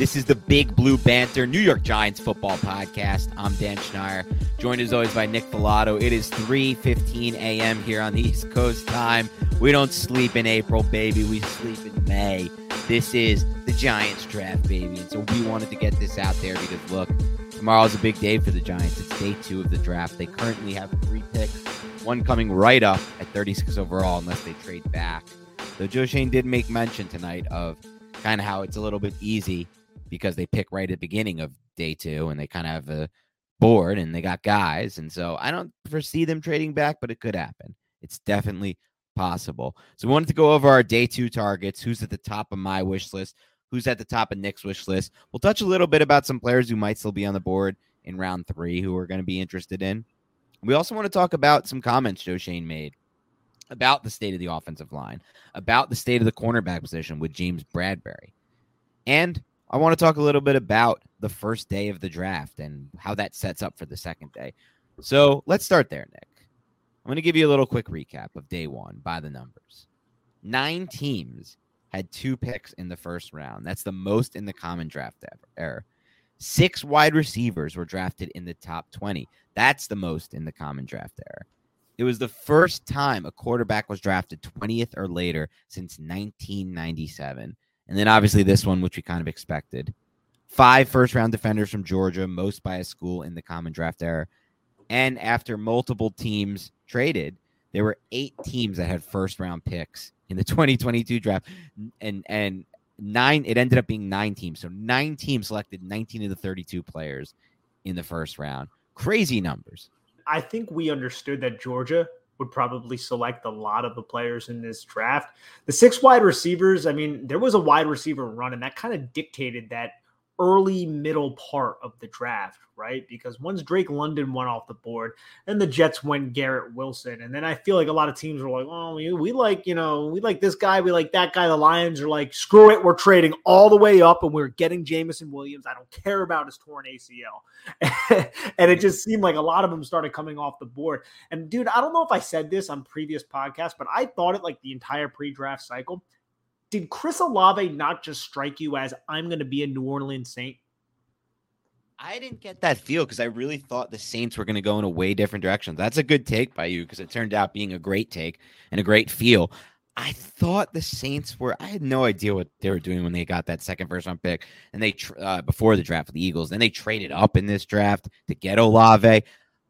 This is the Big Blue Banter New York Giants football podcast. I'm Dan Schneier, joined as always by Nick Falato. It is 3:15 a.m. here on the East Coast time. We don't sleep in April, baby. We sleep in May. This is the Giants draft, baby. And so we wanted to get this out there because look, tomorrow is a big day for the Giants. It's day two of the draft. They currently have three picks, one coming right up at 36 overall, unless they trade back. Though Joe Schoen did make mention tonight of kind of how it's a little bit easy because they pick right at the beginning of day two and they kind of have a board and they got guys. And so I don't foresee them trading back, but it could happen. It's definitely possible. So we wanted to go over our day two targets, who's at the top of my wish list, who's at the top of Nick's wish list. We'll touch a little bit about some players who might still be on the board in round three who we're going to be interested in. We also want to talk about some comments Joe Schoen made about the state of the offensive line, about the state of the cornerback position with James Bradberry. And I want to talk a little bit about the first day of the draft and how that sets up for the second day. So let's start there, Nick. I'm going to give you a little quick recap of day one by the numbers. Nine teams had two picks in the first round. That's the most in the common draft era. Er, six wide receivers were drafted in the top 20. That's the most in the common draft era. It was the first time a quarterback was drafted 20th or later since 1997. And then obviously this one, which we kind of expected. Five first round defenders from Georgia, most by a school in the common draft era. And after multiple teams traded, there were eight teams that had first round picks in the 2022 draft. And and nine, it ended up being nine teams. So nine teams selected 19 of the 32 players in the first round. Crazy numbers. I think we understood that Georgia would probably select a lot of the players in this draft. The six wide receivers, I mean, there was a wide receiver run, and that kind of dictated that early middle part of the draft, right? Because once Drake London went off the board, then the Jets went Garrett Wilson, and then I feel like a lot of teams were like, "Oh, we, we like you know we like this guy, we like that guy." The Lions are like, "Screw it, we're trading all the way up, and we're getting Jameson Williams. I don't care about his torn ACL." and it just seemed like a lot of them started coming off the board. And dude, I don't know if I said this on previous podcasts, but I thought it like the entire pre-draft cycle did Chris Olave not just strike you as I'm going to be a New Orleans Saint? I didn't get that feel because I really thought the Saints were going to go in a way different direction. That's a good take by you because it turned out being a great take and a great feel. I thought the Saints were. I had no idea what they were doing when they got that second first round pick, and they uh, before the draft with the Eagles. Then they traded up in this draft to get Olave.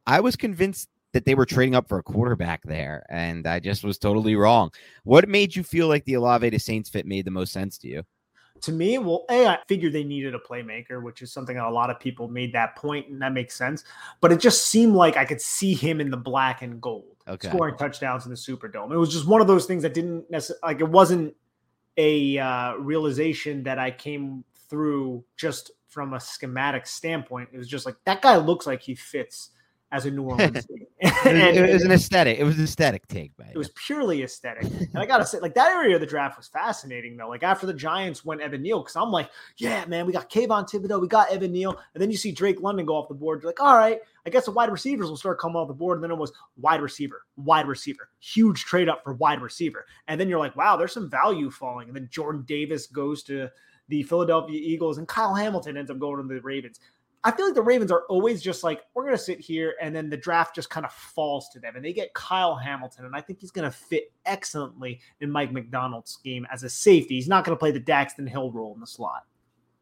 I was convinced that they were trading up for a quarterback there, and I just was totally wrong. What made you feel like the Olave to Saints fit made the most sense to you? To me, well, A, I figured they needed a playmaker, which is something that a lot of people made that point, and that makes sense. But it just seemed like I could see him in the black and gold. okay. scoring touchdowns in the Superdome. It was just one of those things that didn't necessarily like it wasn't a uh, realization that I came through just from a schematic standpoint. It was just like that guy looks like he fits as a New Orleans and, it was an aesthetic. It was an aesthetic take, man. It was purely aesthetic. And I gotta say, like that area of the draft was fascinating though. Like after the Giants went Evan Neal, because I'm like, yeah, man, we got Kayvon Thibodeaux, we got Evan Neal, and then you see Drake London go off the board. You're like, all right, I guess the wide receivers will start coming off the board. And then it was wide receiver, wide receiver, huge trade up for wide receiver. And then you're like, wow, there's some value falling. And then Jordan Davis goes to the Philadelphia Eagles, and Kyle Hamilton ends up going to the Ravens. I feel like the Ravens are always just like, we're going to sit here, and then the draft just kind of falls to them. And they get Kyle Hamilton, and I think he's going to fit excellently in Mike Macdonald's scheme as a safety. He's not going to play the Daxton Hill role in the slot.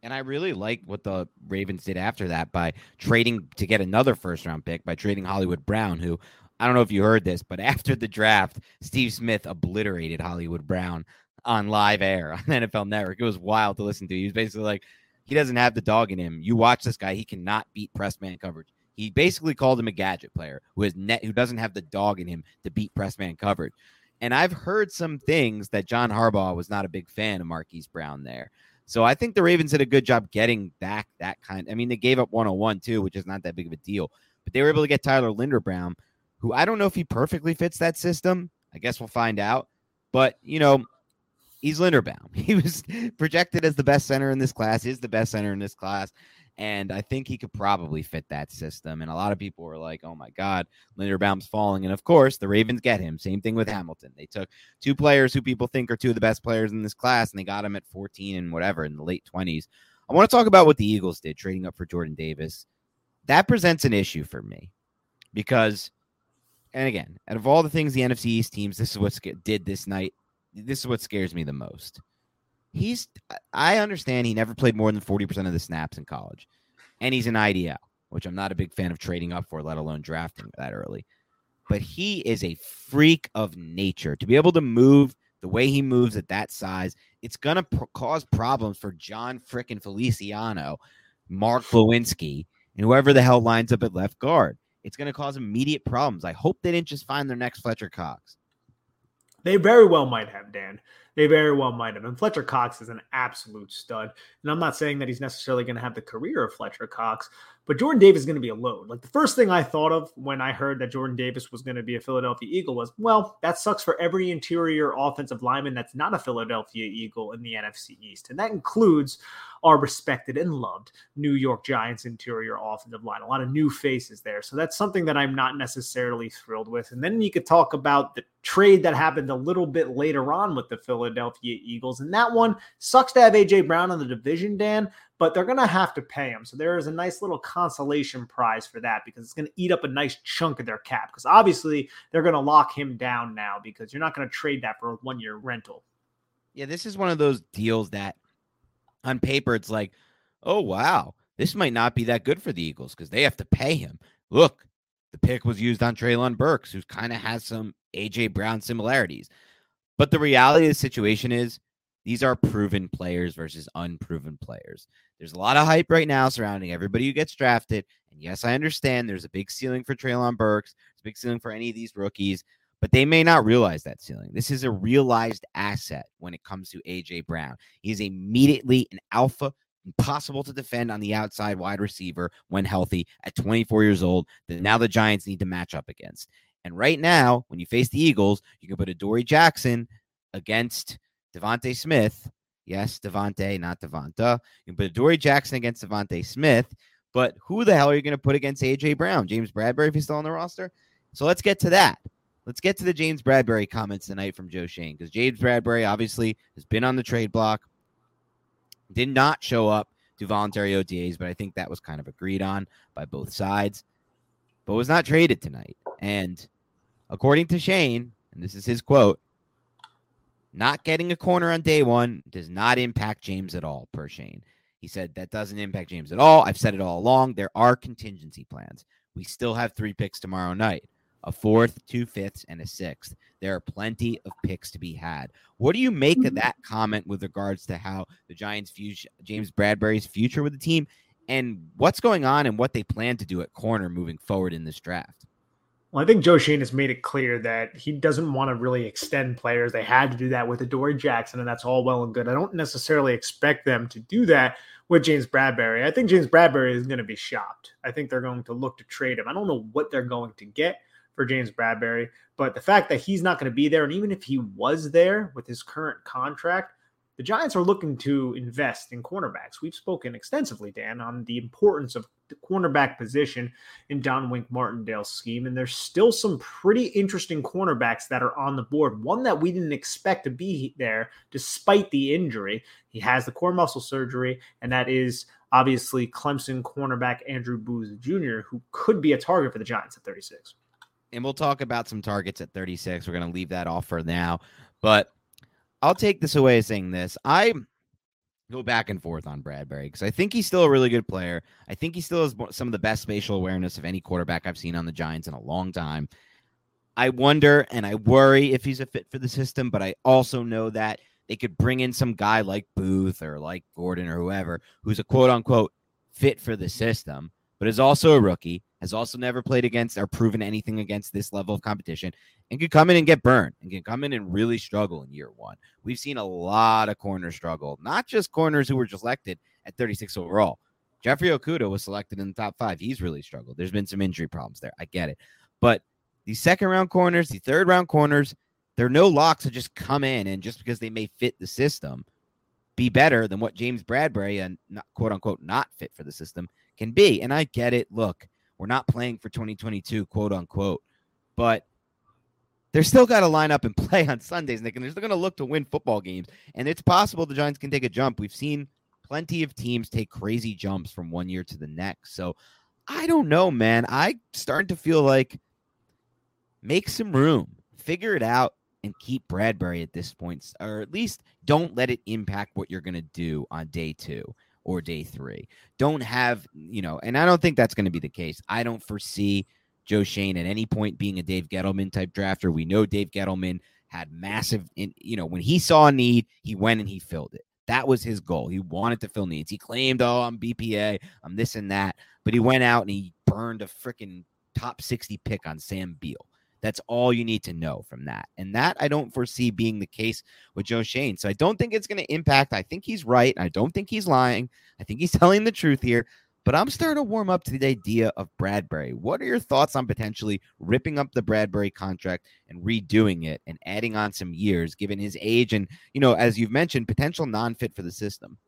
And I really like what the Ravens did after that by trading to get another first round pick by trading Hollywood Brown, who I don't know if you heard this, but after the draft, Steve Smith obliterated Hollywood Brown on live air on NFL Network. It was wild to listen to. He was basically like, he doesn't have the dog in him. You watch this guy; he cannot beat press man coverage. He basically called him a gadget player who has net who doesn't have the dog in him to beat press man coverage. And I've heard some things that John Harbaugh was not a big fan of Marquise Brown there. So I think the Ravens did a good job getting back that kind. I mean, they gave up 101 too, which is not that big of a deal. But they were able to get Tyler Linderbaum, who I don't know if he perfectly fits that system. I guess we'll find out. But you know, he's Linderbaum. He was projected as the best center in this class, is the best center in this class. And I think he could probably fit that system. And a lot of people were like, oh my God, Linderbaum's falling. And of course, the Ravens get him. Same thing with Hamilton. They took two players who people think are two of the best players in this class, and they got him at 14 and whatever in the late 20s. I want to talk about what the Eagles did trading up for Jordan Davis. That presents an issue for me because, and again, out of all the things the NFC East teams, this is what did this night this is what scares me the most. He's I understand he never played more than 40% of the snaps in college. And he's an IDL, which I'm not a big fan of trading up for, let alone drafting that early. But he is a freak of nature. To be able to move the way he moves at that size, it's going to cause problems for Jon frickin' Feliciano, Mark Glowinski, and whoever the hell lines up at left guard. It's going to cause immediate problems. I hope they didn't just find their next Fletcher Cox. They very well might have, Dan. They very well might have. And Fletcher Cox is an absolute stud. And I'm not saying that he's necessarily going to have the career of Fletcher Cox, but Jordan Davis is going to be a load. Like the first thing I thought of when I heard that Jordan Davis was going to be a Philadelphia Eagle was, well, that sucks for every interior offensive lineman that's not a Philadelphia Eagle in the NFC East. And that includes our respected and loved New York Giants interior offensive line. A lot of new faces there. So that's something that I'm not necessarily thrilled with. And then you could talk about the trade that happened a little bit later on with the Philadelphia Eagles. And that one sucks to have AJ Brown in the division, Dan, but they're going to have to pay him. So there is a nice little consolation prize for that because it's going to eat up a nice chunk of their cap. Because obviously they're going to lock him down now because you're not going to trade that for a one year rental. Yeah, this is one of those deals that on paper it's like, oh, wow, this might not be that good for the Eagles because they have to pay him. Look, the pick was used on Treylen Burks, who kind of has some AJ Brown similarities. But the reality of the situation is these are proven players versus unproven players. There's a lot of hype right now surrounding everybody who gets drafted. And yes, I understand there's a big ceiling for Treylen Burks, there's a big ceiling for any of these rookies, but they may not realize that ceiling. This is a realized asset when it comes to AJ Brown. He's immediately an alpha, impossible to defend on the outside wide receiver when healthy at 24 years old that now the Giants need to match up against. And right now, when you face the Eagles, you can put a Dory Jackson against DeVonta Smith. Yes, Devontae, not Devonta. You can put a Dory Jackson against DeVonta Smith, but who the hell are you going to put against AJ Brown? James Bradberry if he's still on the roster? So let's get to that. Let's get to the James Bradberry comments tonight from Joe Schoen because James Bradberry obviously has been on the trade block, did not show up to voluntary OTAs, but I think that was kind of agreed on by both sides, but was not traded tonight. And according to Schoen, and this is his quote, not getting a corner on day one does not impact James at all, per Schoen. He said that doesn't impact James at all. I've said it all along. There are contingency plans. We still have three picks tomorrow night a fourth, two fifths, and a sixth. There are plenty of picks to be had. What do you make of mm-hmm. that comment with regards to how the Giants future, James Bradberry's future with the team, and what's going on and what they plan to do at corner moving forward in this draft? Well, I think Joe Schoen has made it clear that he doesn't want to really extend players. They had to do that with Adoree Jackson, and that's all well and good. I don't necessarily expect them to do that with James Bradberry. I think James Bradberry is going to be shopped. I think they're going to look to trade him. I don't know what they're going to get for James Bradberry, but the fact that he's not going to be there, and even if he was there with his current contract, the Giants are looking to invest in cornerbacks. We've spoken extensively, Dan, on the importance of the cornerback position in Don Wink Martindale's scheme. And there's still some pretty interesting cornerbacks that are on the board. One that we didn't expect to be there despite the injury. He has the core muscle surgery, and that is obviously Clemson cornerback Andrew Booth Jr., who could be a target for the Giants at 36. And we'll talk about some targets at 36. We're going to leave that off for now. But I'll take this away saying this. I go back and forth on Bradberry because I think he's still a really good player. I think he still has some of the best spatial awareness of any quarterback I've seen on the Giants in a long time. I wonder and I worry if he's a fit for the system, but I also know that they could bring in some guy like Booth or like Gordon or whoever who's a quote unquote fit for the system, but is also a rookie, has also never played against or proven anything against this level of competition, and could come in and get burned and can come in and really struggle in year one. We've seen a lot of corners struggle, not just corners who were selected at 36 overall. Jeffrey Okudah was selected in the top five. He's really struggled. There's been some injury problems there. I get it. But these second round corners, the third round corners, they're no locks to just come in and just because they may fit the system, be better than what James Bradberry and quote unquote not fit for the system can be. And I get it. Look, we're not playing for 2022, quote unquote, but they're still got to line up and play on Sundays, Nick, and they're still going to look to win football games. And it's possible the Giants can take a jump. We've seen plenty of teams take crazy jumps from one year to the next. So I don't know, man. I starting to feel like make some room, figure it out, and keep Bradberry at this point, or at least don't let it impact what you're going to do on day two or day three. Don't have, you know, and I don't think that's going to be the case. I don't foresee Joe Schoen at any point being a Dave Gettleman type drafter. We know Dave Gettleman had massive, in, you know, when he saw a need, he went and he filled it. That was his goal. He wanted to fill needs. He claimed, oh, I'm BPA, I'm this and that. But he went out and he burned a freaking top 60 pick on Sam Beal. That's all you need to know from that. And that I don't foresee being the case with Joe Schoen. So I don't think it's going to impact. I think he's right. I don't think he's lying. I think he's telling the truth here. But I'm starting to warm up to the idea of Bradberry. What are your thoughts on potentially ripping up the Bradberry contract and redoing it and adding on some years, given his age and, you know, as you've mentioned, potential non fit for the system?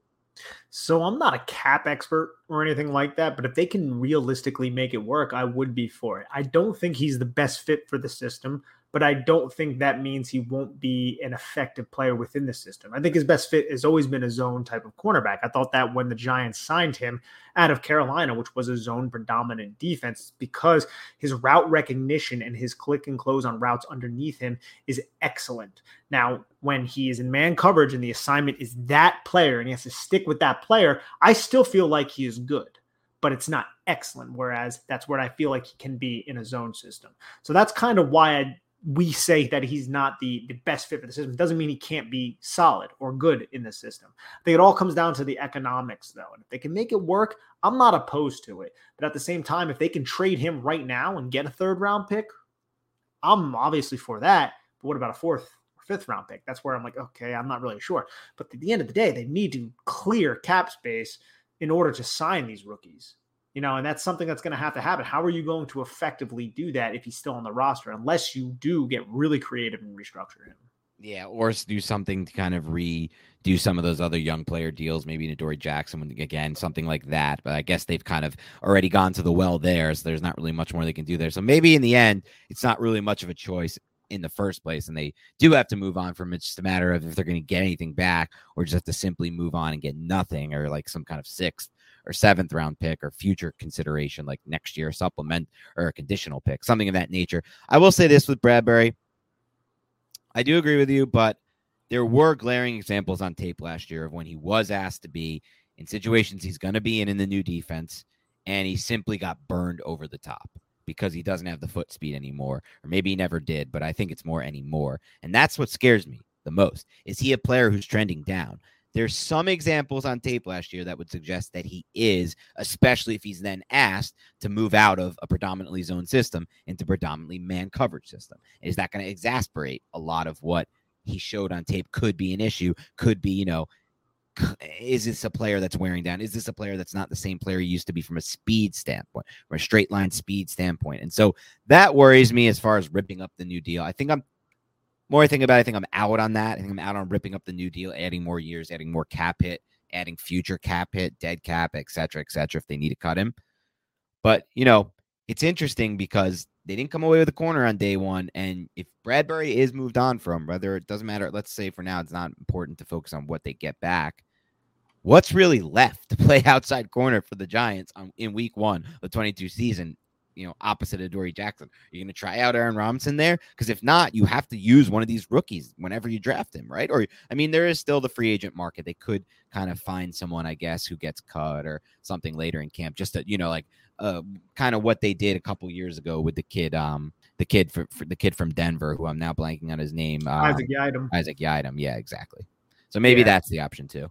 So I'm not a cap expert or anything like that, but if they can realistically make it work, I would be for it. I don't think he's the best fit for the system but I don't think that means he won't be an effective player within the system. I think his best fit has always been a zone type of cornerback. I thought that when the Giants signed him out of Carolina, which was a zone predominant defense, because his route recognition and his click and close on routes underneath him is excellent. Now, when he is in man coverage and the assignment is that player and he has to stick with that player, I still feel like he is good but it's not excellent. Whereas that's where I feel like he can be in a zone system. So that's kind of why I we say that he's not the, the best fit for the system doesn't mean he can't be solid or good in the system. I think it all comes down to the economics, though. And if they can make it work, I'm not opposed to it. But at the same time, if they can trade him right now and get a third round pick, I'm obviously for that. But what about a fourth or fifth round pick? That's where I'm like, okay, I'm not really sure. But at the end of the day, they need to clear cap space in order to sign these rookies. You know, and that's something that's going to have to happen. How are you going to effectively do that if he's still on the roster, unless you do get really creative and restructure him? Yeah, or do something to kind of redo some of those other young player deals, maybe Adoree Jackson again, something like that. But I guess they've kind of already gone to the well there, so there's not really much more they can do there. So maybe in the end, it's not really much of a choice in the first place, and they do have to move on from it. It's just a matter of if they're going to get anything back, or just have to simply move on and get nothing, or like some kind of sixth or seventh round pick or future consideration like next year supplement or a conditional pick, something of that nature. I will say this with Bradberry. I do agree with you, but there were glaring examples on tape last year of when he was asked to be in situations he's going to be in in the new defense, and he simply got burned over the top because he doesn't have the foot speed anymore, or maybe he never did, but I think it's more anymore. And that's what scares me the most. Is he a player who's trending down? There's some examples on tape last year that would suggest that he is, especially if he's then asked to move out of a predominantly zone system into predominantly man coverage system. Is that going to exasperate a lot of what he showed on tape could be an issue, could be, you know, is this a player that's wearing down? Is this a player that's not the same player he used to be from a speed standpoint or a straight line speed standpoint? And so that worries me as far as ripping up the new deal. I think I'm more I think about it, I think I'm out on that. I think I'm out on ripping up the new deal, adding more years, adding more cap hit, adding future cap hit, dead cap, et cetera, et cetera, if they need to cut him. But, you know, it's interesting because they didn't come away with a corner on day one. And if Bradberry is moved on from, whether it doesn't matter, let's say for now it's not important to focus on what they get back. What's really left to play outside corner for the Giants on, in week one of the 22 season? You know, opposite of Dory Jackson. You're you going to try out Aaron Robinson there? Because if not, you have to use one of these rookies whenever you draft him, right? Or, I mean, there is still the free agent market. They could kind of find someone, I guess, who gets cut or something later in camp, just to, you know, like uh, kind of what they did a couple years ago with the kid, um, the kid for, for, the kid from Denver, who I'm now blanking on his name, um, Isaac Yiadom. Isaac Yiadom, yeah, exactly. So maybe yeah. that's the option too.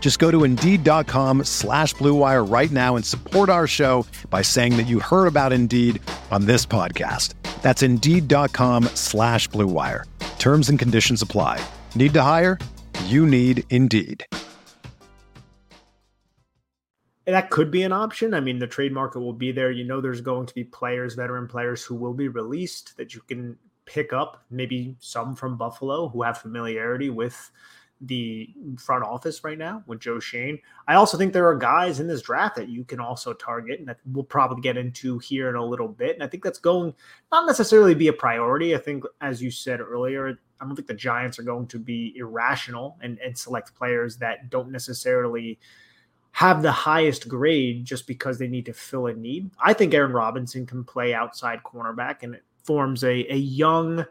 Just go to Indeed.com slash BlueWire right now and support our show by saying that you heard about Indeed on this podcast. That's Indeed.com slash BlueWire. Terms and conditions apply. Need to hire? You need Indeed that could be an option. I mean, the trade market will be there. You know, there's going to be players, veteran players who will be released that you can pick up, maybe some from Buffalo who have familiarity with the front office right now with Joe Schoen. I also think there are guys in this draft that you can also target and that we'll probably get into here in a little bit. And I think that's going not necessarily be a priority. I think, as you said earlier, I don't think the Giants are going to be irrational and, and select players that don't necessarily – have the highest grade just because they need to fill a need. I think Aaron Robinson can play outside cornerback and it forms a, a young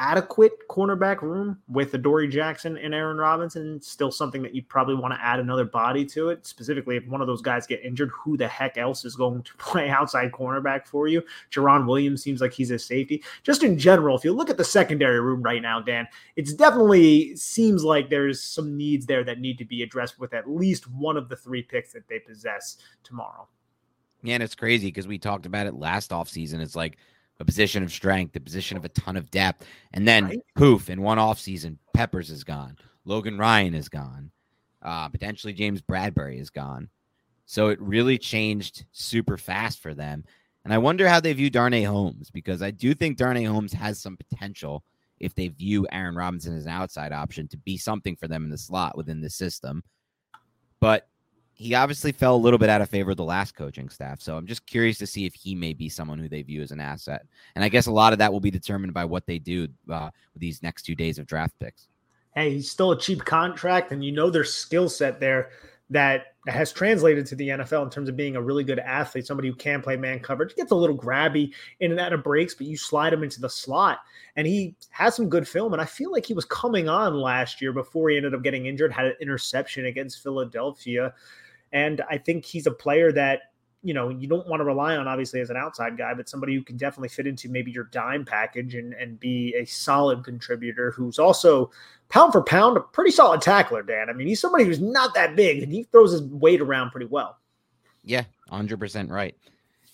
adequate cornerback room with Adoree Jackson and Aaron Robinson. Still something that you probably want to add another body to it. Specifically, if one of those guys get injured, who the heck else is going to play outside cornerback for you? Jarren Williams seems like he's a safety. Just in general, if you look at the secondary room right now, Dan, it's definitely seems like there's some needs there that need to be addressed with at least one of the three picks that they possess tomorrow. Yeah, and it's crazy because we talked about it last offseason. It's like a position of strength, a position of a ton of depth. And then right. poof, in one offseason, Peppers is gone. Logan Ryan is gone. Uh, potentially James Bradberry is gone. So it really changed super fast for them. And I wonder how they view Darnay Holmes because I do think Darnay Holmes has some potential if they view Aaron Robinson as an outside option to be something for them in the slot within the system. But he obviously fell a little bit out of favor of the last coaching staff. So I'm just curious to see if he may be someone who they view as an asset. And I guess a lot of that will be determined by what they do uh, with these next two days of draft picks. Hey, he's still a cheap contract, and you know their skill set there that has translated to the NFL in terms of being a really good athlete, somebody who can play man coverage, gets a little grabby in and out of breaks, but you slide him into the slot. And he has some good film. And I feel like he was coming on last year before he ended up getting injured, had an interception against Philadelphia. And I think he's a player that, you know, you don't want to rely on obviously as an outside guy, but somebody who can definitely fit into maybe your dime package and, and be a solid contributor who's also pound for pound a pretty solid tackler, Dan. I mean, he's somebody who's not that big and he throws his weight around pretty well. Yeah, 100% right.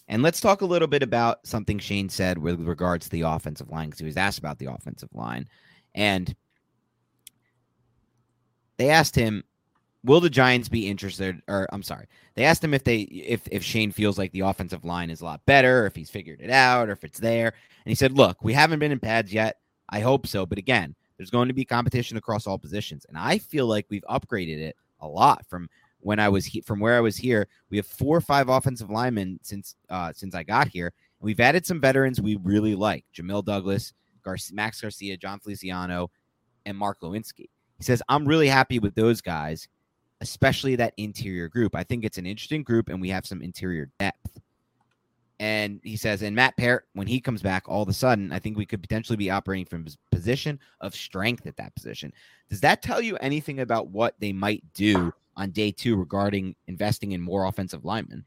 And let's talk a little bit about something Schoen said with regards to the offensive line because he was asked about the offensive line. And they asked him, will the Giants be interested? Or I'm sorry, they asked him if they if if Schoen feels like the offensive line is a lot better, or if he's figured it out, or if it's there. And he said, "Look, we haven't been in pads yet. I hope so, but again, there's going to be competition across all positions, and I feel like we've upgraded it a lot from when I was he- from where I was here. We have four or five offensive linemen since uh, since I got here. And we've added some veterans we really like: Jamil Douglas, Gar- Max Garcia, Jon Feliciano, and Mark Glowinski. He says, "I'm really happy with those guys." Especially that interior group. I think it's an interesting group, and we have some interior depth. And he says, and Matt Peart, when he comes back, all of a sudden, I think we could potentially be operating from his position of strength at that position. Does that tell you anything about what they might do on day two regarding investing in more offensive linemen?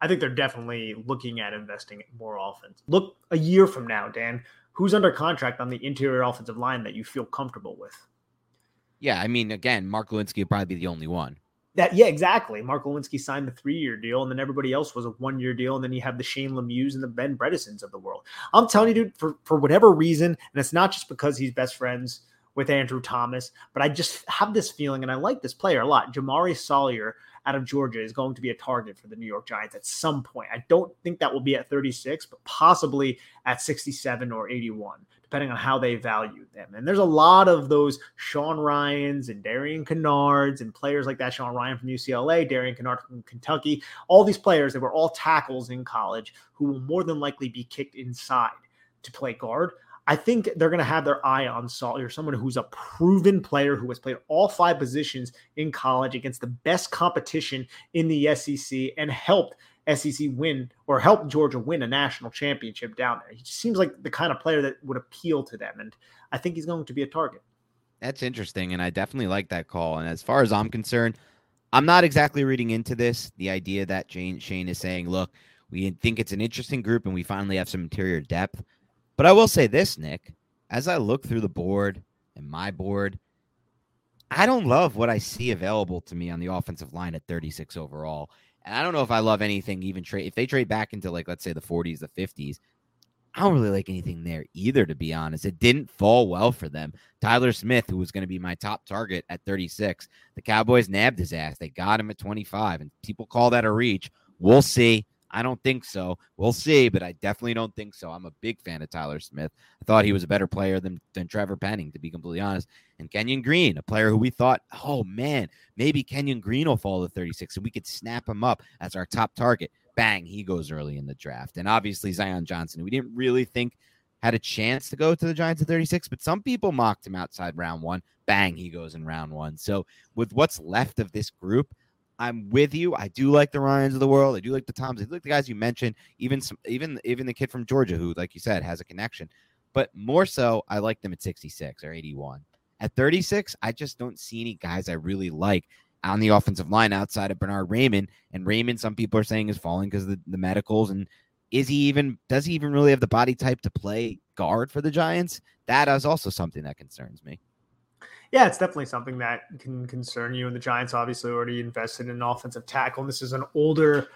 I think they're definitely looking at investing more offense. Look a year from now, Dan, who's under contract on the interior offensive line that you feel comfortable with? Yeah, I mean, again, Mark Glowinski would probably be the only one. That yeah, exactly. Mark Glowinski signed the three-year deal, and then everybody else was a one-year deal, and then you have the Shane Lemieux and the Ben Bredesons of the world. I'm telling you, dude, for for whatever reason, and it's not just because he's best friends with Andrew Thomas, but I just have this feeling, and I like this player a lot. Jamaree Salyer out of Georgia is going to be a target for the New York Giants at some point. I don't think that will be at 36, but possibly at 67 or 81 depending on how they value them. And there's a lot of those Sean Rhyans and Darian Kinnards and players like that. Sean Rhyan from UCLA, Darian Kinnard from Kentucky, all these players that were all tackles in college who will more than likely be kicked inside to play guard. I think they're going to have their eye on Salyer, someone who's a proven player who has played all five positions in college against the best competition in the SEC and helped SEC win or help Georgia win a national championship down there. He just seems like the kind of player that would appeal to them. And I think he's going to be a target. That's interesting. And I definitely like that call. And as far as I'm concerned, I'm not exactly reading into this the idea that Jane, Schoen is saying, look, we think it's an interesting group and we finally have some interior depth. But I will say this, Nick, as I look through the board and my board, I don't love what I see available to me on the offensive line at 36 overall. And I don't know if I love anything even trade if they trade back into like let's say the 40s, the 50s. I don't really like anything there either, to be honest. It didn't fall well for them. Tyler Smith, who was going to be my top target at 36, the Cowboys nabbed his ass. They got him at 25, and people call that a reach. We'll see. I don't think so. We'll see, but I definitely don't think so. I'm a big fan of Tyler Smith. I thought he was a better player than, than Trevor Penning, to be completely honest. And Kenyon Green, a player who we thought, oh man, maybe Kenyon Green will fall to 36 and we could snap him up as our top target. Bang, he goes early in the draft. And obviously, Zion Johnson, we didn't really think had a chance to go to the Giants at 36, but some people mocked him outside round one. Bang, he goes in round one. So, with what's left of this group, I'm with you. I do like the Ryans of the world. I do like the Toms. I do like the guys you mentioned. Even some, even even the kid from Georgia who, like you said, has a connection. But more so, I like them at 66 or 81. At 36, I just don't see any guys I really like on the offensive line outside of Bernhard Raimann. And Raimann, some people are saying is falling because of the, the medicals. And is he even does he even really have the body type to play guard for the Giants? That is also something that concerns me. Yeah, it's definitely something that can concern you. And the Giants obviously already invested in an offensive tackle. And this is an older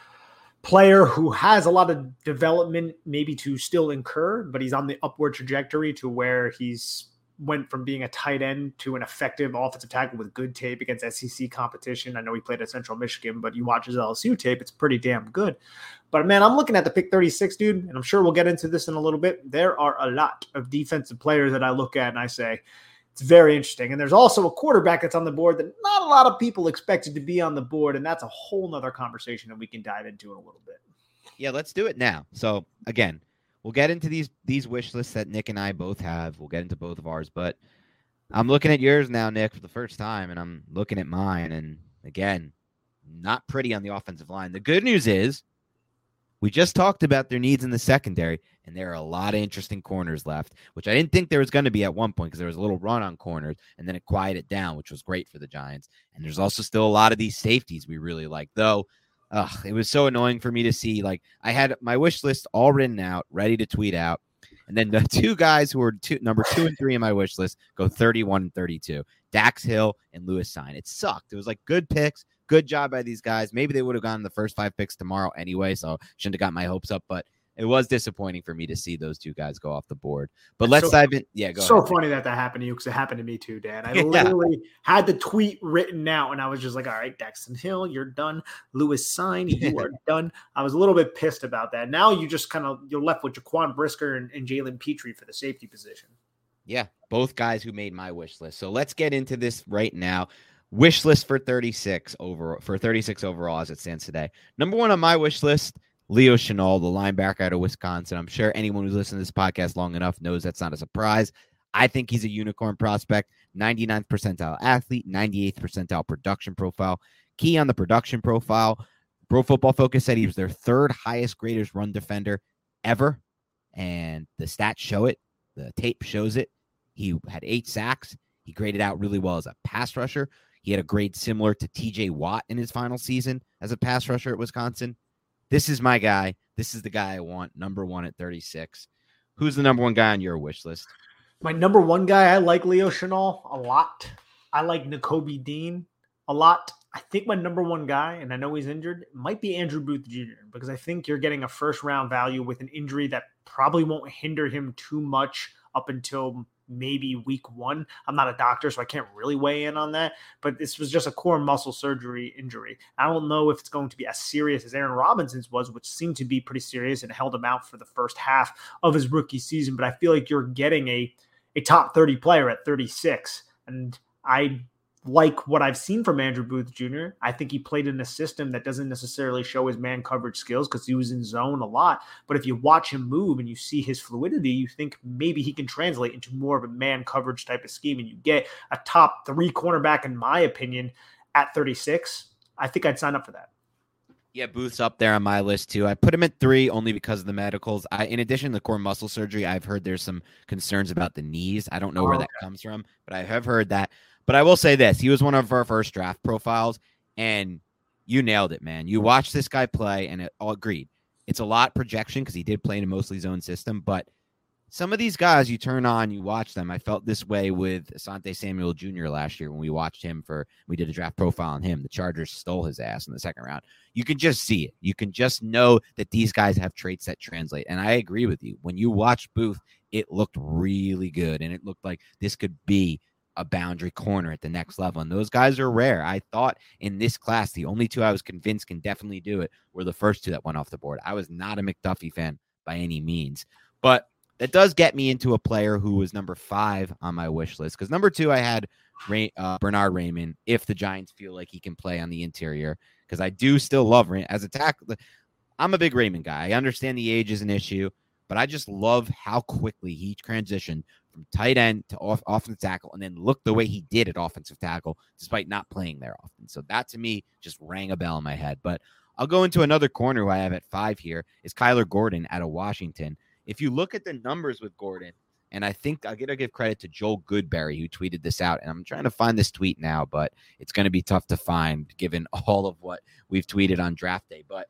player who has a lot of development, maybe to still incur, but he's on the upward trajectory to where he's went from being a tight end to an effective offensive tackle with good tape against SEC competition. I know he played at Central Michigan, but you watch his LSU tape, it's pretty damn good. But man, I'm looking at the pick 36, dude, and I'm sure we'll get into this in a little bit. There are a lot of defensive players that I look at and I say, it's very interesting. And there's also a quarterback that's on the board that not a lot of people expected to be on the board. And that's a whole nother conversation that we can dive into in a little bit. Yeah, let's do it now. So again, we'll get into these these wish lists that Nick and I both have. We'll get into both of ours, but I'm looking at yours now, Nick, for the first time, and I'm looking at mine. And again, not pretty on the offensive line. The good news is we just talked about their needs in the secondary, and there are a lot of interesting corners left, which I didn't think there was going to be at one point because there was a little run on corners, and then it quieted down, which was great for the Giants. And there's also still a lot of these safeties we really like, though. Ugh, it was so annoying for me to see. Like I had my wish list all written out, ready to tweet out, and then the two guys who were two, number two and three in my wish list go 31 and 32. Dax Hill and Lewis Cine. It sucked. It was like good picks, Good job by these guys. Maybe they would have gotten the first five picks tomorrow anyway, so shouldn't have got my hopes up. But it was disappointing for me to see those two guys go off the board. But let's so, dive in. Yeah, go so ahead. funny that that happened to you because it happened to me too, Dan. I yeah. literally had the tweet written out, and I was just like, "All right, Daxton Hill, you're done. Lewis Cine, you are done." I was a little bit pissed about that. Now you just kind of you're left with Jaquan Brisker and, and Jalen Pitre for the safety position. Yeah, both guys who made my wish list. So let's get into this right now. Wish list for 36 over for 36 overall as it stands today. Number one on my wish list, Leo Chenal, the linebacker out of Wisconsin. I'm sure anyone who's listened to this podcast long enough knows that's not a surprise. I think he's a unicorn prospect, 99th percentile athlete, 98th percentile production profile. Key on the production profile. Pro Football Focus said he was their third highest graded run defender ever. And the stats show it. The tape shows it. He had eight sacks. He graded out really well as a pass rusher. He had a grade similar to TJ Watt in his final season as a pass rusher at Wisconsin. This is my guy. This is the guy I want. Number one at 36. Who's the number one guy on your wish list? My number one guy, I like Leo Chenal a lot. I like Nakobe Dean a lot. I think my number one guy, and I know he's injured, might be Andrew Booth Jr. because I think you're getting a first round value with an injury that probably won't hinder him too much up until maybe week one. I'm not a doctor, so I can't really weigh in on that. But this was just a core muscle surgery injury. I don't know if it's going to be as serious as Aaron Robinson's was, which seemed to be pretty serious and held him out for the first half of his rookie season. But I feel like you're getting a a top 30 player at 36. And I like what I've seen from Andrew Booth Jr. I think he played in a system that doesn't necessarily show his man coverage skills because he was in zone a lot. But if you watch him move and you see his fluidity, you think maybe he can translate into more of a man coverage type of scheme. And you get a top three cornerback, in my opinion, at 36. I think I'd sign up for that. Yeah, Booth's up there on my list too. I put him at three only because of the medicals. I, in addition to the core muscle surgery, I've heard there's some concerns about the knees. I don't know oh, where okay. that comes from, but I have heard that. But I will say this: he was one of our first draft profiles, and you nailed it, man. You watched this guy play, and it all agreed. It's a lot projection because he did play in a mostly zone system, but some of these guys you turn on, you watch them. I felt this way with Asante Samuel Jr. last year when we watched him for we did a draft profile on him. The Chargers stole his ass in the second round. You can just see it. You can just know that these guys have traits that translate. And I agree with you. When you watch Booth, it looked really good, and it looked like this could be a boundary corner at the next level. And those guys are rare. I thought in this class, the only two I was convinced can definitely do it were the first two that went off the board. I was not a McDuffie fan by any means. But that does get me into a player who was number five on my wish list. Because number two, I had Ray, uh, Bernhard Raimann if the Giants feel like he can play on the interior. Because I do still love as a tackle. I'm a big Raimann guy. I understand the age is an issue, but I just love how quickly he transitioned from tight end to off, offensive tackle, and then look the way he did at offensive tackle, despite not playing there often. So that to me just rang a bell in my head. But I'll go into another corner who I have at five here is Kyler Gordon out of Washington. If you look at the numbers with Gordon, and I think I gotta give credit to Joel Goodberry who tweeted this out. And I'm trying to find this tweet now, but it's to be tough to find given all of what we've tweeted on draft day. But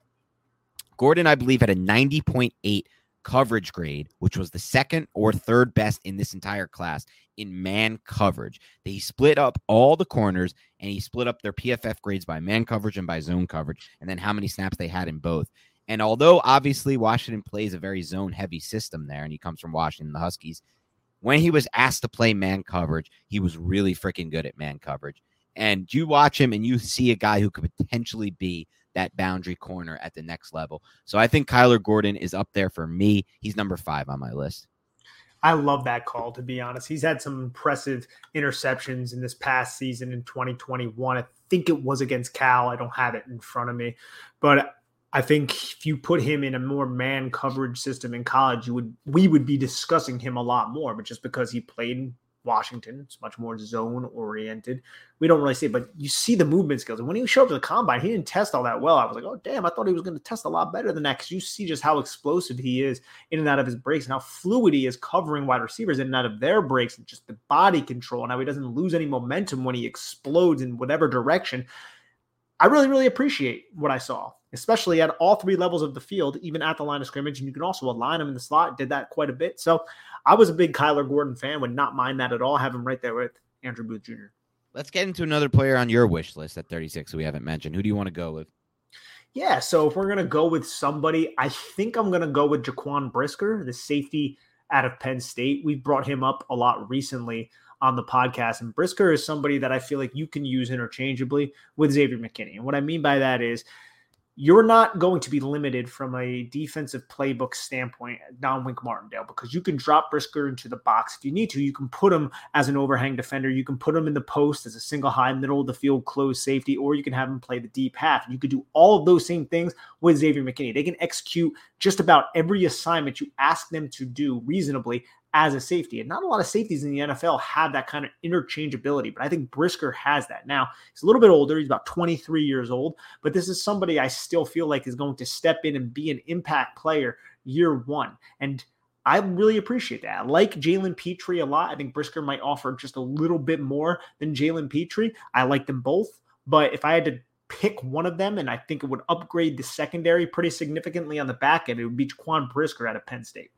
Gordon, I believe, had a 90.8 coverage grade, which was the second or third best in this entire class in man coverage. They split up all the corners and he split up their PFF grades by man coverage and by zone coverage, and then how many snaps they had in both. And although obviously Washington plays a very zone heavy system there, and he comes from Washington, the Huskies, when he was asked to play man coverage, he was really freaking good at man coverage. And you watch him and you see a guy who could potentially be that boundary corner at the next level. So I think Kyler Gordon is up there for me. He's number five on my list. I love that call, to be honest. He's had some impressive interceptions in this past season in 2021. I think it was against Cal. I don't have it in front of me. But I think if you put him in a more man coverage system in college, you would we would be discussing him a lot more. But just because he played Washington. It's much more zone oriented. We don't really see it, but you see the movement skills. And when he showed up to the combine, he didn't test all that well. I was like, oh, damn, I thought he was going to test a lot better than that because you see just how explosive he is in and out of his breaks and how fluid he is covering wide receivers in and out of their breaks and just the body control and how he doesn't lose any momentum when he explodes in whatever direction. I really, really appreciate what I saw, especially at all three levels of the field, even at the line of scrimmage. And you can also align him in the slot, did that quite a bit. So I was a big Kyler Gordon fan, would not mind that at all. Have him right there with Andrew Booth Jr. Let's get into another player on your wish list at 36 who we haven't mentioned. Who do you want to go with? Yeah, so if we're gonna go with somebody, I think I'm gonna go with Jaquan Brisker, the safety out of Penn State. We've brought him up a lot recently on the podcast, and Brisker is somebody that I feel like you can use interchangeably with Xavier McKinney. And what I mean by that is you're not going to be limited from a defensive playbook standpoint down Wink Martindale because you can drop Brisker into the box if you need to. You can put him as an overhang defender. You can put him in the post as a single high middle of the field closed safety, or you can have him play the deep half. You could do all of those same things with Xavier McKinney. They can execute just about every assignment you ask them to do reasonably as a safety. And not a lot of safeties in the NFL have that kind of interchangeability, but I think Brisker has that. Now, he's a little bit older. He's about 23 years old, but this is somebody I still feel like is going to step in and be an impact player year one. And I really appreciate that. I like Jalen Pitre a lot. I think Brisker might offer just a little bit more than Jalen Pitre. I like them both, but if I had to pick one of them, and I think it would upgrade the secondary pretty significantly on the back end, it would be Jaquan Brisker out of Penn State.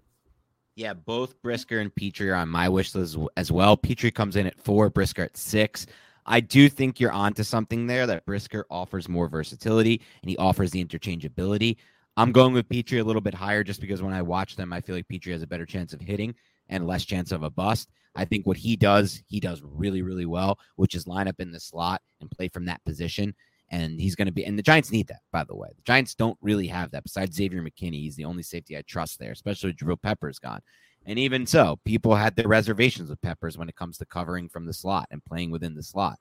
Yeah, both Brisker and Pitre are on my wish list as well. Pitre comes in at four, Brisker at six. I do think you're onto something there that Brisker offers more versatility and he offers the interchangeability. I'm going with Pitre a little bit higher just because when I watch them, I feel like Pitre has a better chance of hitting and less chance of a bust. I think what he does, he does really, really well, which is line up in the slot and play from that position and he's going to be. And the Giants need that, by the way. The Giants don't really have that. Besides Xavier McKinney, he's the only safety I trust there, especially Jabril Peppers gone. And even so, people had their reservations with Peppers when it comes to covering from the slot and playing within the slot.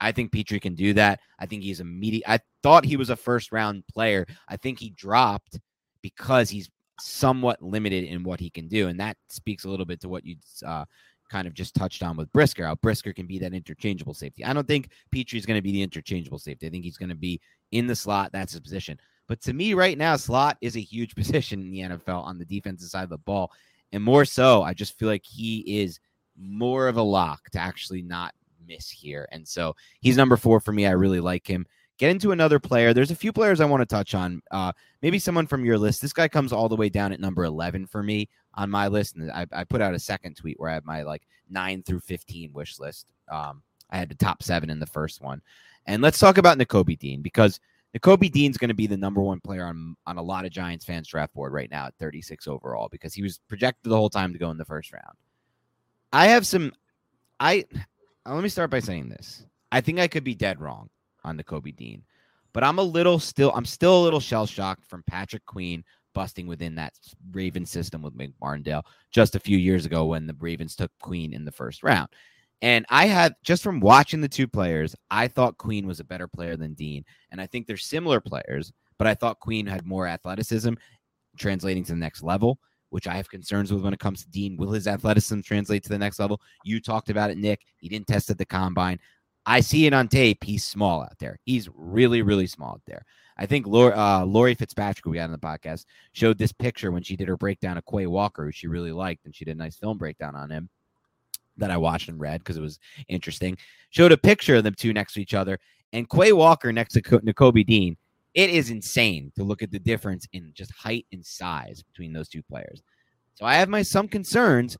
I think Pitre can do that. I think he's immediate. I thought he was a first round player. I think he dropped because he's somewhat limited in what he can do, and that speaks a little bit to what you uh, kind of just touched on with Brisker, how Brisker can be that interchangeable safety. I don't think Pitre is going to be the interchangeable safety. I think he's going to be in the slot. That's his position. But to me, right now, slot is a huge position in the NFL on the defensive side of the ball. And more so, I just feel like he is more of a lock to actually not miss here. And so he's number four for me. I really like him. Get into another player. There's a few players I want to touch on. Uh, maybe someone from your list. This guy comes all the way down at number 11 for me on my list. And I, I put out a second tweet where I have my like nine through 15 wish list. Um, I had the top seven in the first one. And let's talk about Nakobe Dean because Nakobe Dean's going to be the number one player on, on a lot of Giants fans draft board right now at 36 overall because he was projected the whole time to go in the first round. I have some, I, let me start by saying this. I think I could be dead wrong on Nakobe Dean, but I'm a little still, I'm still a little shell shocked from Patrick Queen busting within that Raven system with Wink Martindale just a few years ago when the Ravens took Queen in the first round. And I had just from watching the two players, I thought Queen was a better player than Dean. And I think they're similar players, but I thought Queen had more athleticism translating to the next level, which I have concerns with when it comes to Dean. Will his athleticism translate to the next level? You talked about it, Nick. He didn't test at the combine. I see it on tape. He's small out there. He's really, really small out there. I think Lori, uh, Lori Fitzpatrick, we had on the podcast, showed this picture when she did her breakdown of Quay Walker, who she really liked, and she did a nice film breakdown on him that I watched and read because it was interesting. Showed a picture of them two next to each other, and Quay Walker next to Nakobe Dean. It is insane to look at the difference in just height and size between those two players. So I have my some concerns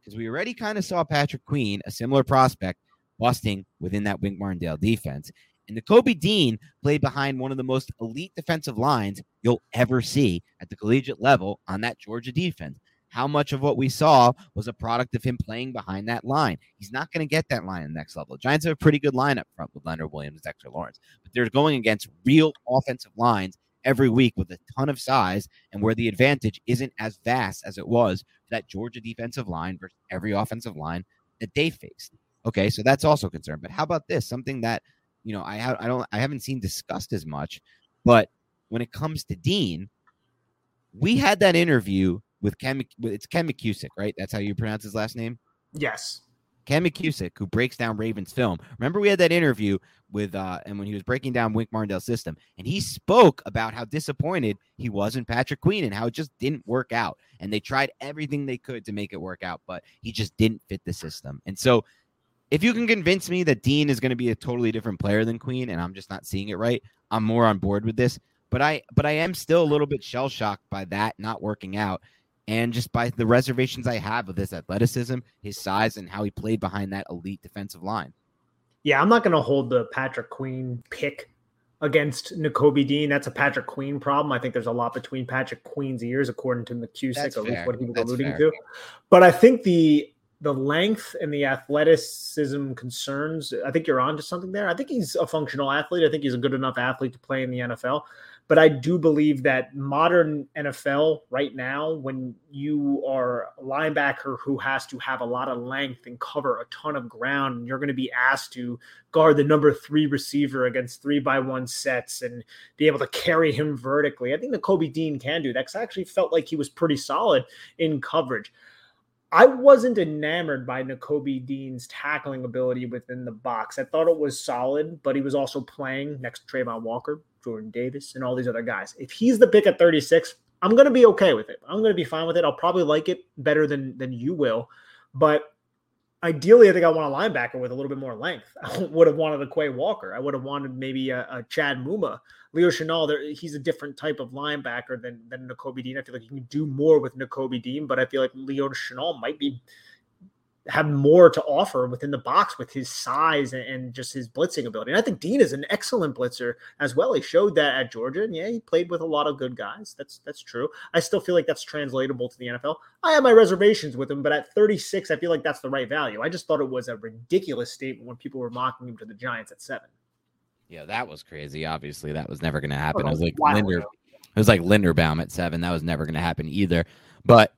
because we already kind of saw Patrick Queen, a similar prospect, busting within that Wink Martindale defense. And Nakobe Dean played behind one of the most elite defensive lines you'll ever see at the collegiate level on that Georgia defense. How much of what we saw was a product of him playing behind that line? He's not going to get that line in the next level. Giants have a pretty good line up front with Leonard Williams, Dexter Lawrence, but they're going against real offensive lines every week with a ton of size and where the advantage isn't as vast as it was for that Georgia defensive line versus every offensive line that they faced. Okay, so that's also concerned. But how about this? Something that you know I have I don't I haven't seen discussed as much, but when it comes to Dean, we had that interview with Ken. It's Ken McKusick, right? That's how you pronounce his last name. Yes. Ken McKusick, who breaks down Ravens film. Remember, we had that interview with, uh, and when he was breaking down Wink Martindale's system, and he spoke about how disappointed he was in Patrick Queen and how it just didn't work out. And they tried everything they could to make it work out, but he just didn't fit the system. And so if you can convince me that Dean is going to be a totally different player than Queen, and I'm just not seeing it right, I'm more on board with this. But I, but I am still a little bit shell shocked by that not working out, and just by the reservations I have of his athleticism, his size, and how he played behind that elite defensive line. Yeah, I'm not going to hold the Patrick Queen pick against Nakobe Dean. That's a Patrick Queen problem. I think there's a lot between Patrick Queen's ears, according to McKusick, at least what he was That's alluding fair. to. But I think the the length and the athleticism concerns, I think you're on to something there. I think he's a functional athlete. I think he's a good enough athlete to play in the NFL. But I do believe that modern NFL right now, when you are a linebacker who has to have a lot of length and cover a ton of ground, and you're going to be asked to guard the number three receiver against three by one sets and be able to carry him vertically. I think Nakobe Dean can do that because I actually felt like he was pretty solid in coverage. I wasn't enamored by Nakobe Dean's tackling ability within the box. I thought it was solid, but he was also playing next to Travon Walker, Jordan Davis, and all these other guys. If he's the pick at 36, I'm going to be okay with it. I'm going to be fine with it. I'll probably like it better than than you will, but ideally, I think I want a linebacker with a little bit more length. I would have wanted a Quay Walker. I would have wanted maybe a, a Chad Muma. Leo Chenal, he's a different type of linebacker than than Nakobe Dean. I feel like he can do more with Nakobe Dean, but I feel like Leo Chenal might be have more to offer within the box with his size and, and, just his blitzing ability. And I think Dean is an excellent blitzer as well. He showed that at Georgia, and yeah, he played with a lot of good guys. That's that's true. I still feel like that's translatable to the NFL. I have my reservations with him, but at 36, I feel like that's the right value. I just thought it was a ridiculous statement when people were mocking him to the Giants at seven. Yeah, that was crazy. Obviously, that was never going to happen. Oh, it was like Linder. It was like Linderbaum at seven. That was never going to happen either. But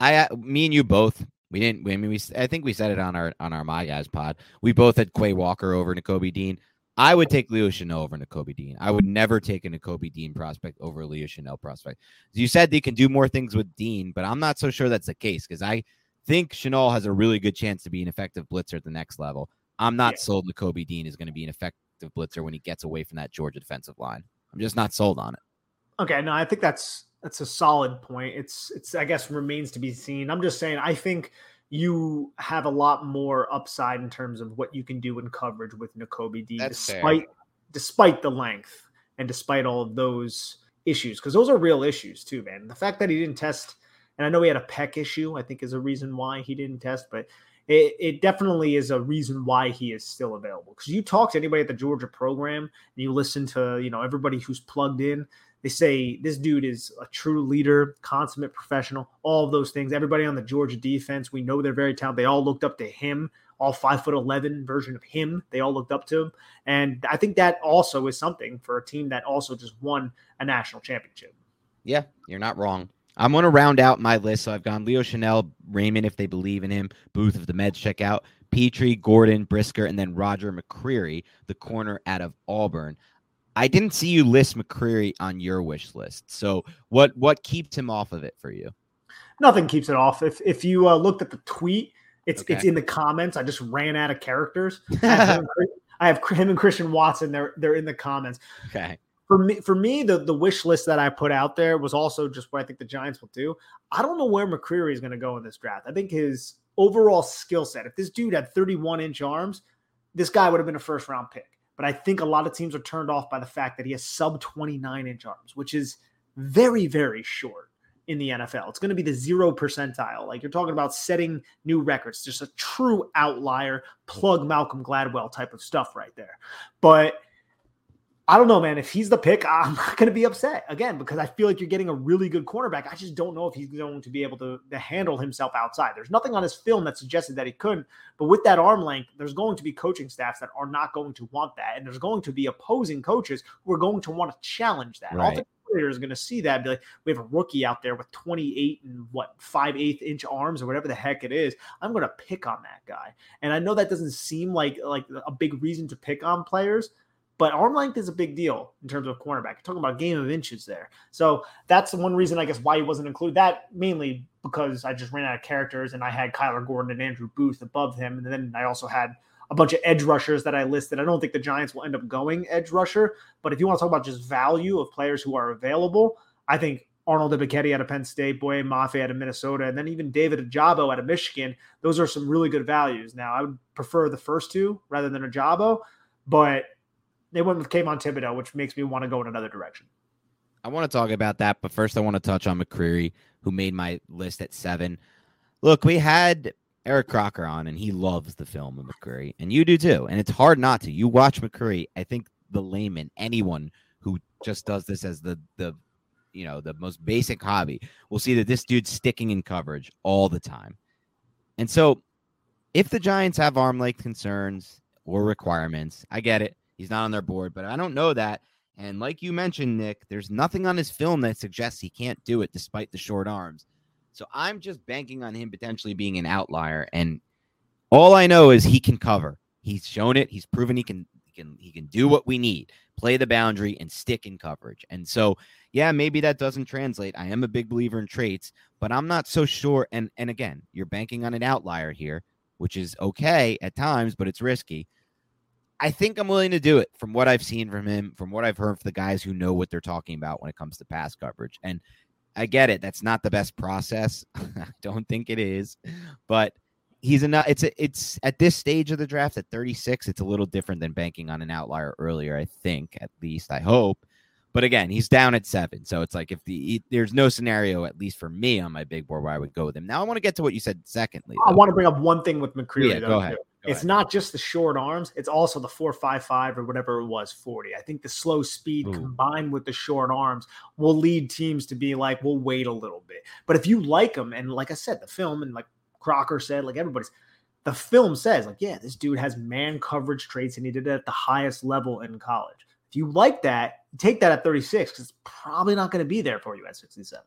I, uh, me and you both we didn't. I mean, we. I think we said it on our on our my guys pod. We both had Quay Walker over Nakobe Dean. I would take Leo Chenal over Nakobe Dean. I would never take a Nakobe Dean prospect over Leo Chenal prospect. You said they can do more things with Dean, but I'm not so sure that's the case because I think Chenal has a really good chance to be an effective blitzer at the next level. I'm not yeah. sold Nakobe Dean is going to be an effective blitzer when he gets away from that Georgia defensive line. I'm just not sold on it. Okay, no, I think that's that's a solid point. It's it's I guess remains to be seen. I'm just saying I think you have a lot more upside in terms of what you can do in coverage with Nakobe D, That's despite fair. despite the length and despite all of those issues, because those are real issues too, man. The fact that he didn't test, and I know he had a pec issue, I think is a reason why he didn't test, but it, it definitely is a reason why he is still available. Because you talk to anybody at the Georgia program and you listen to, you know, everybody who's plugged in, they say this dude is a true leader, consummate professional, all of those things. Everybody on the Georgia defense, we know they're very talented. They all looked up to him, all five foot 11 version of him. They all looked up to him. And I think that also is something for a team that also just won a national championship. Yeah, you're not wrong. I'm going to round out my list. So I've gone Leo Chenal, Raimann, if they believe in him, Booth, if the meds check out, Pitre, Gordon, Brisker, and then Roger McCreary, the corner out of Auburn. I didn't see you list McCreary on your wish list. So what what keeps him off of it for you? Nothing keeps it off. If if you uh, looked at the tweet, it's okay. it's in the comments. I just ran out of characters. I have him and Christian Watson. They're they're in the comments. Okay. For me, for me, the, the wish list that I put out there was also just what I think the Giants will do. I don't know where McCreary is going to go in this draft. I think his overall skill set. If this dude had 31 inch arms, this guy would have been a first round pick. But I think a lot of teams are turned off by the fact that he has sub 29 inch arms, which is very, very short in the NFL. It's going to be the zero percentile. Like you're talking about setting new records, just a true outlier, plug Malcolm Gladwell type of stuff right there. But I don't know, man. If he's the pick, I'm not going to be upset again because I feel like you're getting a really good cornerback. I just don't know if he's going to be able to, to handle himself outside. There's nothing on his film that suggested that he couldn't, but with that arm length, there's going to be coaching staffs that are not going to want that, and there's going to be opposing coaches who are going to want to challenge that. Right. Player is going to see that be like, we have a rookie out there with 28 and what five eighth inch arms or whatever the heck it is. I'm going to pick on that guy, and I know that doesn't seem like like a big reason to pick on players, but arm length is a big deal in terms of cornerback. You're talking about game of inches there. So that's one reason, I guess, why he wasn't included. That mainly because I just ran out of characters and I had Kyler Gordon and Andrew Booth above him. And then I also had a bunch of edge rushers that I listed. I don't think the Giants will end up going edge rusher. But if you want to talk about just value of players who are available, I think Arnold Ebiketie out of Penn State, Boye Mafe out of Minnesota, and then even David Ojabo out of Michigan. Those are some really good values. Now, I would prefer the first two rather than Ojabo, but – they went with Kayvon Thibodeaux, which makes me want to go in another direction. I want to talk about that, but first I want to touch on McCreary, who made my list at seven. Look, we had Eric Crocker on, and he loves the film of McCreary, and you do too. And it's hard not to. You watch McCreary. I think the layman, anyone who just does this as the the you know the most basic hobby will see that this dude's sticking in coverage all the time. And so if the Giants have arm length concerns or requirements, I get it. He's not on their board, but I don't know that. And like you mentioned, Nick, there's nothing on his film that suggests he can't do it despite the short arms. So I'm just banking on him potentially being an outlier. And all I know is he can cover. He's shown it. He's proven he can he can he can do what we need. Play the boundary and stick in coverage. And so, yeah, maybe that doesn't translate. I am a big believer in traits, but I'm not so sure. And and again, you're banking on an outlier here, which is okay at times, but it's risky. I think I'm willing to do it from what I've seen from him, from what I've heard from the guys who know what they're talking about when it comes to pass coverage. And I get it. That's not the best process. I don't think it is, but he's enough. It's a, it's at this stage of the draft at 36. It's a little different than banking on an outlier earlier. I think, at least, I hope. But again, he's down at seven, so it's like if the there's no scenario, at least for me on my big board, where I would go with him. Now I want to get to what you said. Secondly, though. I want to bring up one thing with McCreary. Yeah, go ahead. Go it's ahead. not just the short arms; it's also the four five five or whatever it was forty. I think the slow speed Ooh. combined with the short arms will lead teams to be like, "We'll wait a little bit." But if you like him, and like I said, the film and like Crocker said, like everybody's, the film says, like, yeah, this dude has man coverage traits, and he did it at the highest level in college. If you like that, take that at 36 because it's probably not going to be there for you at 67.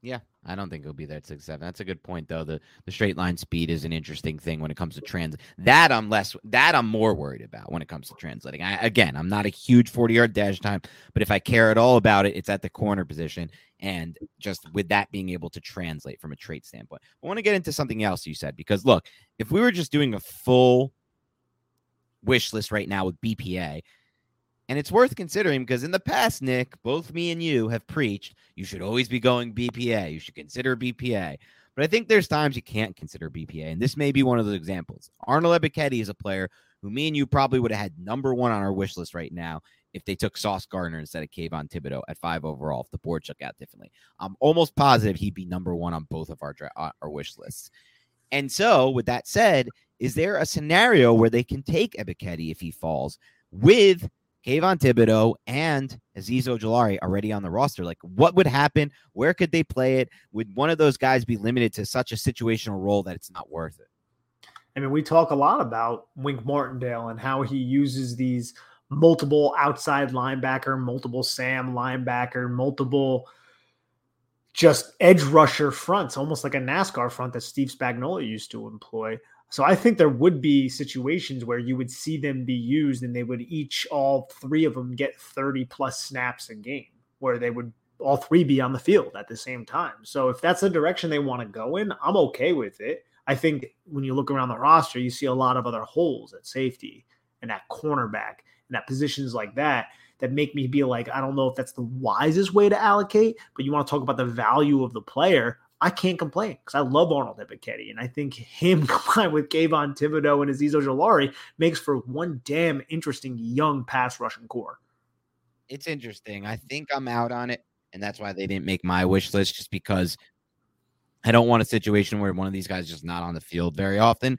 Yeah, I don't think he'll be there at six seven. That's a good point, though. The the straight line speed is an interesting thing when it comes to trans. That I'm less. That I'm more worried about when it comes to translating. I, again, I'm not a huge 40 yard dash time, but if I care at all about it, it's at the corner position, and just with that being able to translate from a trait standpoint. I want to get into something else you said because look, if we were just doing a full wish list right now with BPA, and it's worth considering because in the past, Nick, both me and you have preached you should always be going BPA. You should consider BPA. But I think there's times you can't consider BPA. And this may be one of those examples. Arnold Ebiketie is a player who me and you probably would have had number one on our wish list right now if they took Sauce Gardner instead of Kayvon Thibodeaux at five overall, if the board shook out differently. I'm almost positive he'd be number one on both of our, dra- uh, our wish lists. And so, with that said, is there a scenario where they can take Ebiketie if he falls with Kayvon Thibodeaux and Azeez Ojulari already on the roster. Like, what would happen? Where could they play it? Would one of those guys be limited to such a situational role that it's not worth it? I mean, we talk a lot about Wink Martindale and how he uses these multiple outside linebacker, multiple Sam linebacker, multiple just edge rusher fronts, almost like a NASCAR front that Steve Spagnuolo used to employ. So I think there would be situations where you would see them be used and they would each, all three of them, get 30 plus snaps a game, where they would all three be on the field at the same time. So if that's the direction they want to go in, I'm okay with it. I think when you look around the roster, you see a lot of other holes at safety and at cornerback and at positions like that that make me be like, I don't know if that's the wisest way to allocate, but you want to talk about the value of the player. I can't complain because I love Arnold Ebiketie. And I think him combined with Kayvon Thibodeaux and Azeez Ojulari makes for one damn interesting young pass rushing core. It's interesting. I think I'm out on it. And that's why they didn't make my wish list, just because I don't want a situation where one of these guys is just not on the field very often.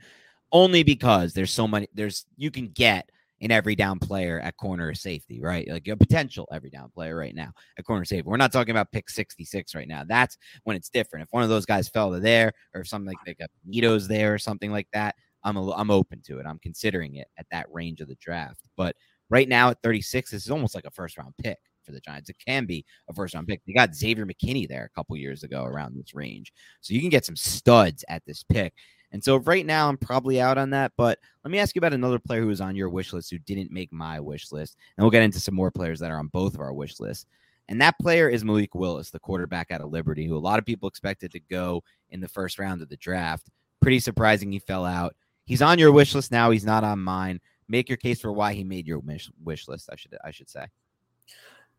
Only because there's so many, there's you can get an every down player at corner safety, right? Like a potential every down player right now at corner safety. We're not talking about pick 66 right now. That's when it's different. If one of those guys fell to there or something like, like a Nito's there or something like that, I'm a, I'm open to it. I'm considering it at that range of the draft. But right now at 36, this is almost like a first round pick for the Giants. It can be a first round pick. They got Xavier McKinney there a couple years ago around this range. So you can get some studs at this pick. And so right now I'm probably out on that. But let me ask you about another player who was on your wish list who didn't make my wish list. And we'll get into some more players that are on both of our wish lists. And that player is Malik Willis, the quarterback out of Liberty, who a lot of people expected to go in the first round of the draft. Pretty surprising he fell out. He's on your wish list now. He's not on mine. Make your case for why he made your wish, list. I should I should say.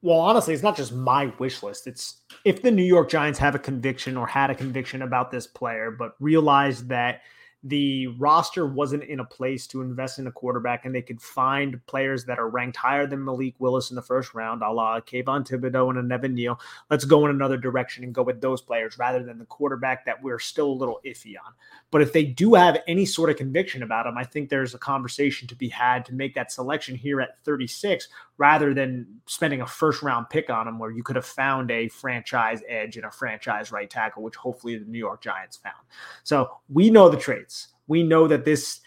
Well, honestly, it's not just my wish list. It's if the New York Giants have a conviction or had a conviction about this player, but realized that the roster wasn't in a place to invest in a quarterback and they could find players that are ranked higher than Malik Willis in the first round, a la Kayvon Thibodeaux and an Evan Neal, let's go in another direction and go with those players rather than the quarterback that we're still a little iffy on. But if they do have any sort of conviction about him, I think there's a conversation to be had to make that selection here at 36 rather than spending a first round pick on him where you could have found a franchise edge and a franchise right tackle, which hopefully the New York Giants found. So we know the traits. We know that this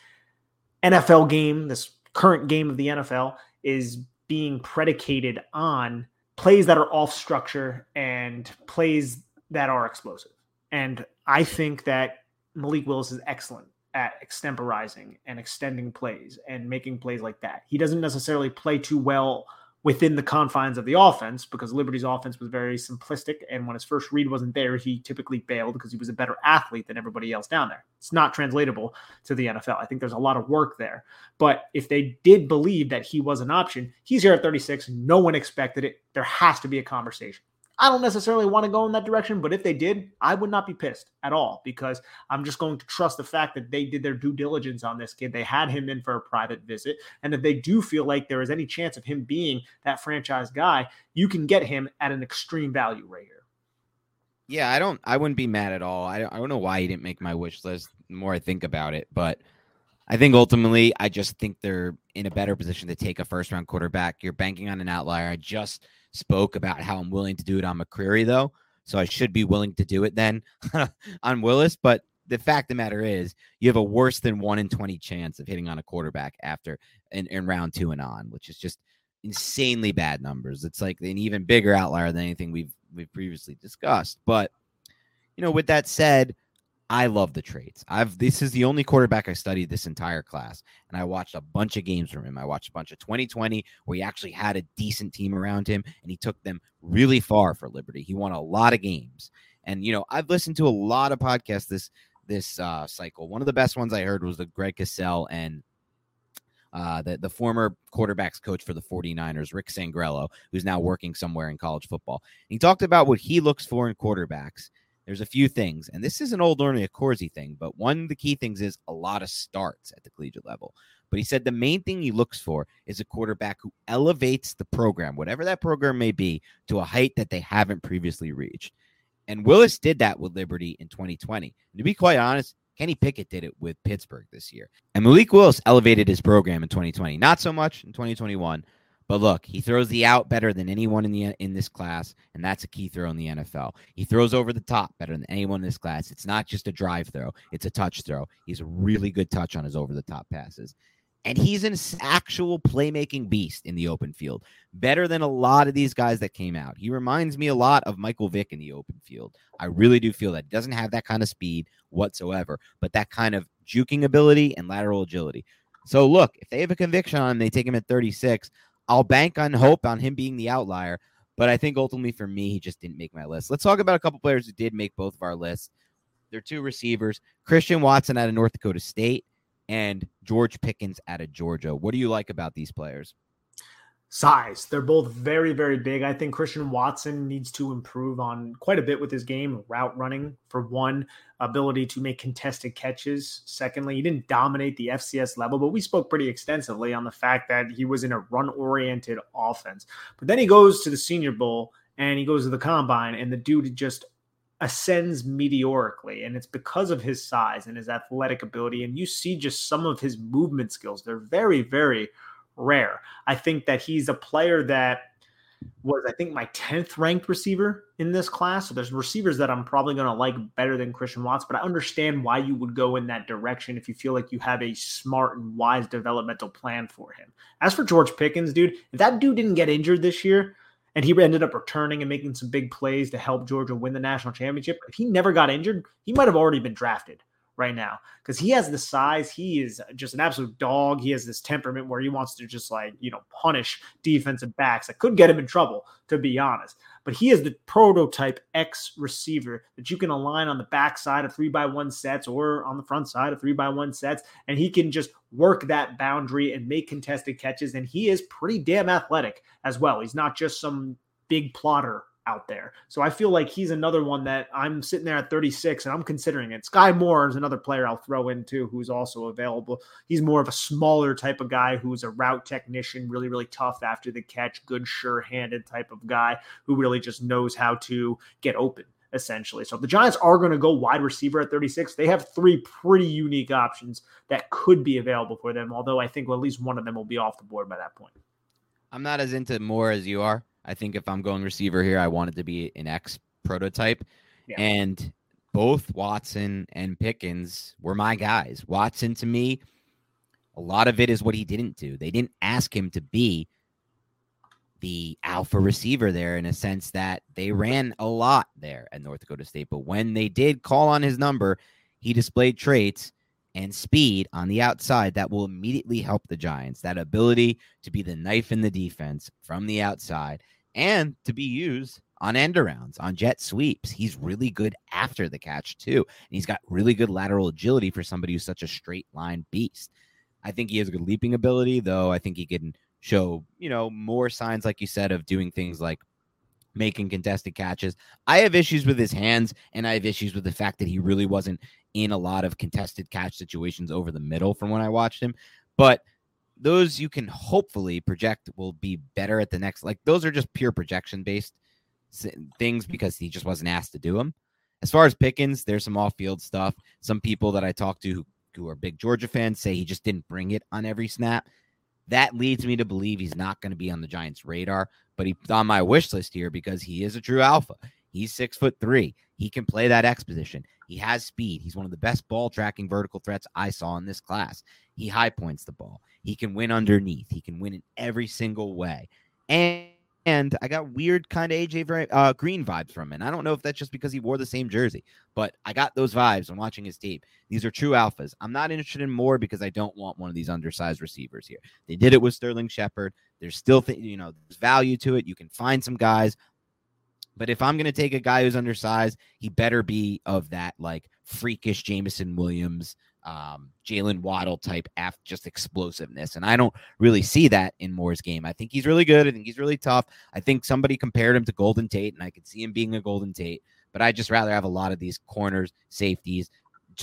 NFL game, this current game of the NFL, is being predicated on plays that are off structure and plays that are explosive. And I think that Malik Willis is excellent at extemporizing and extending plays and making plays like that. He doesn't necessarily play too well within the confines of the offense because Liberty's offense was very simplistic. And when his first read wasn't there, he typically bailed because he was a better athlete than everybody else down there. It's not translatable to the NFL. I think there's a lot of work there. But if they did believe that he was an option, he's here at 36. No one expected it. There has to be a conversation. I don't necessarily want to go in that direction, but if they did, I would not be pissed at all because I'm just going to trust the fact that they did their due diligence on this kid. They had him in for a private visit, and if they do feel like there is any chance of him being that franchise guy, you can get him at an extreme value right here. Yeah, I don't. I wouldn't be mad at all. I, I don't know why he didn't make my wish list. The more I think about it, but I think ultimately, I just think they're in a better position to take a first round quarterback. You're banking on an outlier. I just spoke about how I'm willing to do it on McCreary, though. So I should be willing to do it then on Willis. But the fact of the matter is, you have a worse than one in 20 chance of hitting on a quarterback after in, in round two and on, which is just insanely bad numbers. It's like an even bigger outlier than anything we've we've previously discussed. But you know, with that said, I love the traits. I've this is the only quarterback I studied this entire class, and I watched a bunch of games from him. I watched a bunch of 2020 where he actually had a decent team around him, and he took them really far for Liberty. He won a lot of games, and you know I've listened to a lot of podcasts this this uh, cycle. One of the best ones I heard was the Greg Cosell and uh, the, the former quarterbacks coach for the 49ers, Rick Scangarello, who's now working somewhere in college football. he talked about what he looks for in quarterbacks there's a few things, and this is an old Ernie Accorsi thing, but one of the key things is a lot of starts at the collegiate level. But he said the main thing he looks for is a quarterback who elevates the program, whatever that program may be, to a height that they haven't previously reached. And Willis did that with Liberty in 2020. And to be quite honest, Kenny Pickett did it with Pittsburgh this year. And Malik Willis elevated his program in 2020. Not so much in 2021, but look, he throws the out better than anyone in the in this class, and that's a key throw in the NFL. He throws over the top better than anyone in this class. It's not just a drive throw; it's a touch throw. He's a really good touch on his over the top passes, and he's an actual playmaking beast in the open field, better than a lot of these guys that came out. He reminds me a lot of Michael Vick in the open field. I really do feel that he doesn't have that kind of speed whatsoever, but that kind of juking ability and lateral agility. So look, if they have a conviction on him, they take him at 36. I'll bank on hope on him being the outlier, but I think ultimately for me, he just didn't make my list. Let's talk about a couple players who did make both of our lists. They're two receivers Christian Watson out of North Dakota State and George Pickens out of Georgia. What do you like about these players? Size. They're both very, very big. I think Christian Watson needs to improve on quite a bit with his game, route running for one, ability to make contested catches. Secondly, he didn't dominate the FCS level, but we spoke pretty extensively on the fact that he was in a run oriented offense. But then he goes to the Senior Bowl and he goes to the combine, and the dude just ascends meteorically and it's because of his size and his athletic ability and you see just some of his movement skills they're very very rare. I think that he's a player that was, I think, my 10th ranked receiver in this class. So there's receivers that I'm probably going to like better than Christian Watts, but I understand why you would go in that direction if you feel like you have a smart and wise developmental plan for him. As for George Pickens, dude, if that dude didn't get injured this year, and he ended up returning and making some big plays to help Georgia win the national championship. If he never got injured, he might have already been drafted right now because he has the size. He is just an absolute dog. He has this temperament where he wants to just like, you know, punish defensive backs that could get him in trouble, to be honest. But he is the prototype X receiver that you can align on the back side of three by one sets or on the front side of three by one sets. And he can just work that boundary and make contested catches. And he is pretty damn athletic as well. He's not just some big plotter out there. So I feel like he's another one that I'm sitting there at 36 and I'm considering it. Sky Moore is another player I'll throw in too, who's also available. He's more of a smaller type of guy who's a route technician, really, really tough after the catch, good, sure handed type of guy who really just knows how to get open. Essentially. So if the Giants are going to go wide receiver at 36, they have three pretty unique options that could be available for them. Although I think well, at least one of them will be off the board by that point. I'm not as into Moore as you are. I think if I'm going receiver here, I want it to be an X prototype. Yeah. And both Watson and Pickens were my guys. Watson to me, a lot of it is what he didn't do. They didn't ask him to be the alpha receiver there in a sense that they ran a lot there at North Dakota State. But when they did call on his number, he displayed traits and speed on the outside that will immediately help the Giants. That ability to be the knife in the defense from the outside and to be used on end arounds, on jet sweeps. He's really good after the catch, too. And he's got really good lateral agility for somebody who's such a straight line beast. I think he has a good leaping ability, though. I think he can show, you know, more signs, like you said, of doing things like making contested catches. I have issues with his hands, and I have issues with the fact that he really wasn't in a lot of contested catch situations over the middle from when I watched him. But those you can hopefully project will be better at the next. Like those are just pure projection based things because he just wasn't asked to do them. As far as Pickens, there's some off field stuff. Some people that I talk to who, who are big Georgia fans say he just didn't bring it on every snap. That leads me to believe he's not going to be on the Giants' radar, but he's on my wish list here because he is a true alpha. He's six foot three. He can play that X position. He has speed. He's one of the best ball tracking vertical threats I saw in this class. He high points the ball. He can win underneath. He can win in every single way. And and I got weird kind of AJ uh, Green vibes from him. And I don't know if that's just because he wore the same jersey, but I got those vibes when watching his tape. These are true alphas. I'm not interested in Moore because I don't want one of these undersized receivers here. They did it with Sterling Shepard. There's still, th- you know, there's value to it. You can find some guys. But if I'm going to take a guy who's undersized, he better be of that like freakish Jameson Williams um, Jaylen Waddle type af- just explosiveness. And I don't really see that in Moore's game. I think he's really good. I think he's really tough. I think somebody compared him to Golden Tate, and I could see him being a Golden Tate. But I just rather have a lot of these corners, safeties,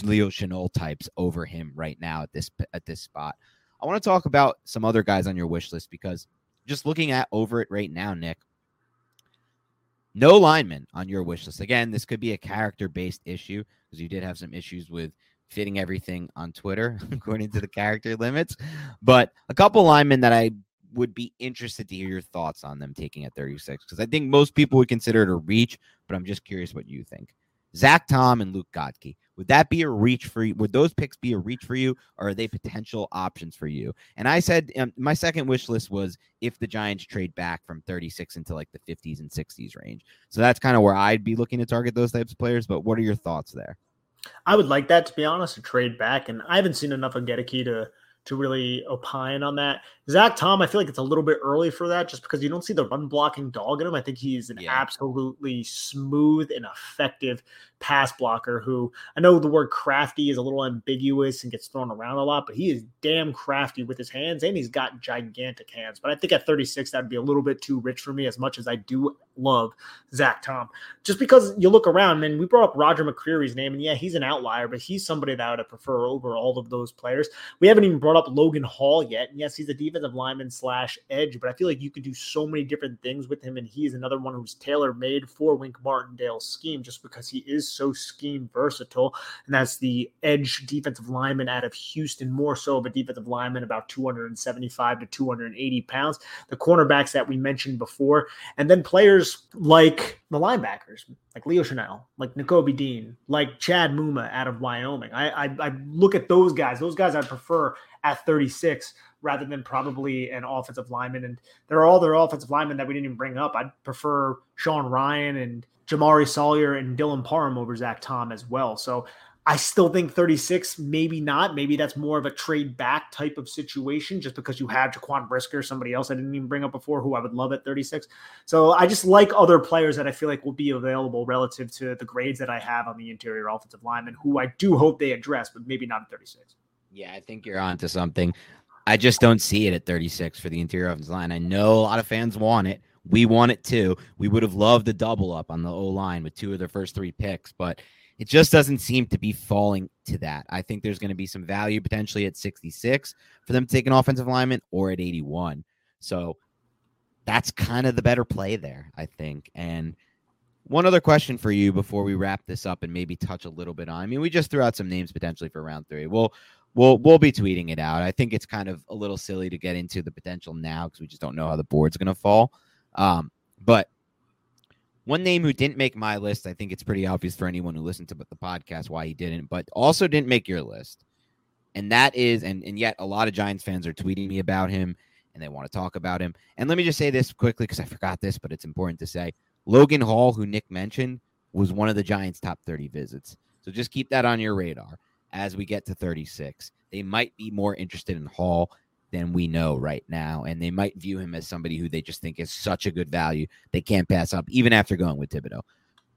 Leo Chenal types over him right now at this at this spot. I want to talk about some other guys on your wish list because just looking at over it right now, Nick. No lineman on your wish list. Again, this could be a character based issue because you did have some issues with fitting everything on Twitter according to the character limits. But a couple linemen that I would be interested to hear your thoughts on them taking at 36 because I think most people would consider it a reach, but I'm just curious what you think. Zach Tom and Luke Goedeke. Would that be a reach for you? Would those picks be a reach for you, or are they potential options for you? And I said um, my second wish list was if the Giants trade back from 36 into like the 50s and 60s range. So that's kind of where I'd be looking to target those types of players. But what are your thoughts there? I would like that to be honest, to trade back, and I haven't seen enough of Goedeke to to really opine on that. Zach Tom, I feel like it's a little bit early for that just because you don't see the run blocking dog in him. I think he's an yeah. absolutely smooth and effective pass blocker who I know the word crafty is a little ambiguous and gets thrown around a lot, but he is damn crafty with his hands and he's got gigantic hands. But I think at 36, that'd be a little bit too rich for me as much as I do love Zach Tom. Just because you look around, and we brought up Roger McCreary's name, and yeah, he's an outlier, but he's somebody that I would prefer over all of those players. We haven't even brought up Logan Hall yet. And yes, he's a defensive lineman slash edge, but I feel like you could do so many different things with him, and he's another one who's tailor made for Wink Martindale's scheme just because he is so scheme versatile. And that's the edge defensive lineman out of Houston, more so of a defensive lineman, about 275 to 280 pounds. The cornerbacks that we mentioned before, and then players like the linebackers, like Leo Chenal, like Nakobe Dean, like Chad Muma out of Wyoming. I, I, I look at those guys. Those guys I prefer at 36 rather than probably an offensive lineman. And they're all their offensive linemen that we didn't even bring up. I'd prefer Sean Rhyan and Jamaree Sawyer and Dylan Parham over Zach Tom as well. So I still think 36, maybe not. Maybe that's more of a trade back type of situation just because you have Jaquan Brisker, somebody else I didn't even bring up before who I would love at 36. So I just like other players that I feel like will be available relative to the grades that I have on the interior offensive lineman, who I do hope they address, but maybe not at 36. Yeah, I think you're onto something. I just don't see it at 36 for the interior offensive line. I know a lot of fans want it. We want it too. We would have loved the double up on the O line with two of their first three picks, but it just doesn't seem to be falling to that. I think there's going to be some value potentially at 66 for them to take an offensive lineman or at 81. So that's kind of the better play there, I think. And one other question for you before we wrap this up and maybe touch a little bit on. I mean, we just threw out some names potentially for round three. We'll we'll we'll be tweeting it out. I think it's kind of a little silly to get into the potential now because we just don't know how the board's going to fall. Um, but one name who didn't make my list, I think it's pretty obvious for anyone who listened to the podcast why he didn't, but also didn't make your list. And that is, and, and yet a lot of Giants fans are tweeting me about him and they want to talk about him. And let me just say this quickly because I forgot this, but it's important to say. Logan Hall, who Nick mentioned, was one of the Giants' top 30 visits. So just keep that on your radar as we get to 36. They might be more interested in Hall than we know right now. And they might view him as somebody who they just think is such a good value they can't pass up, even after going with Thibodeaux.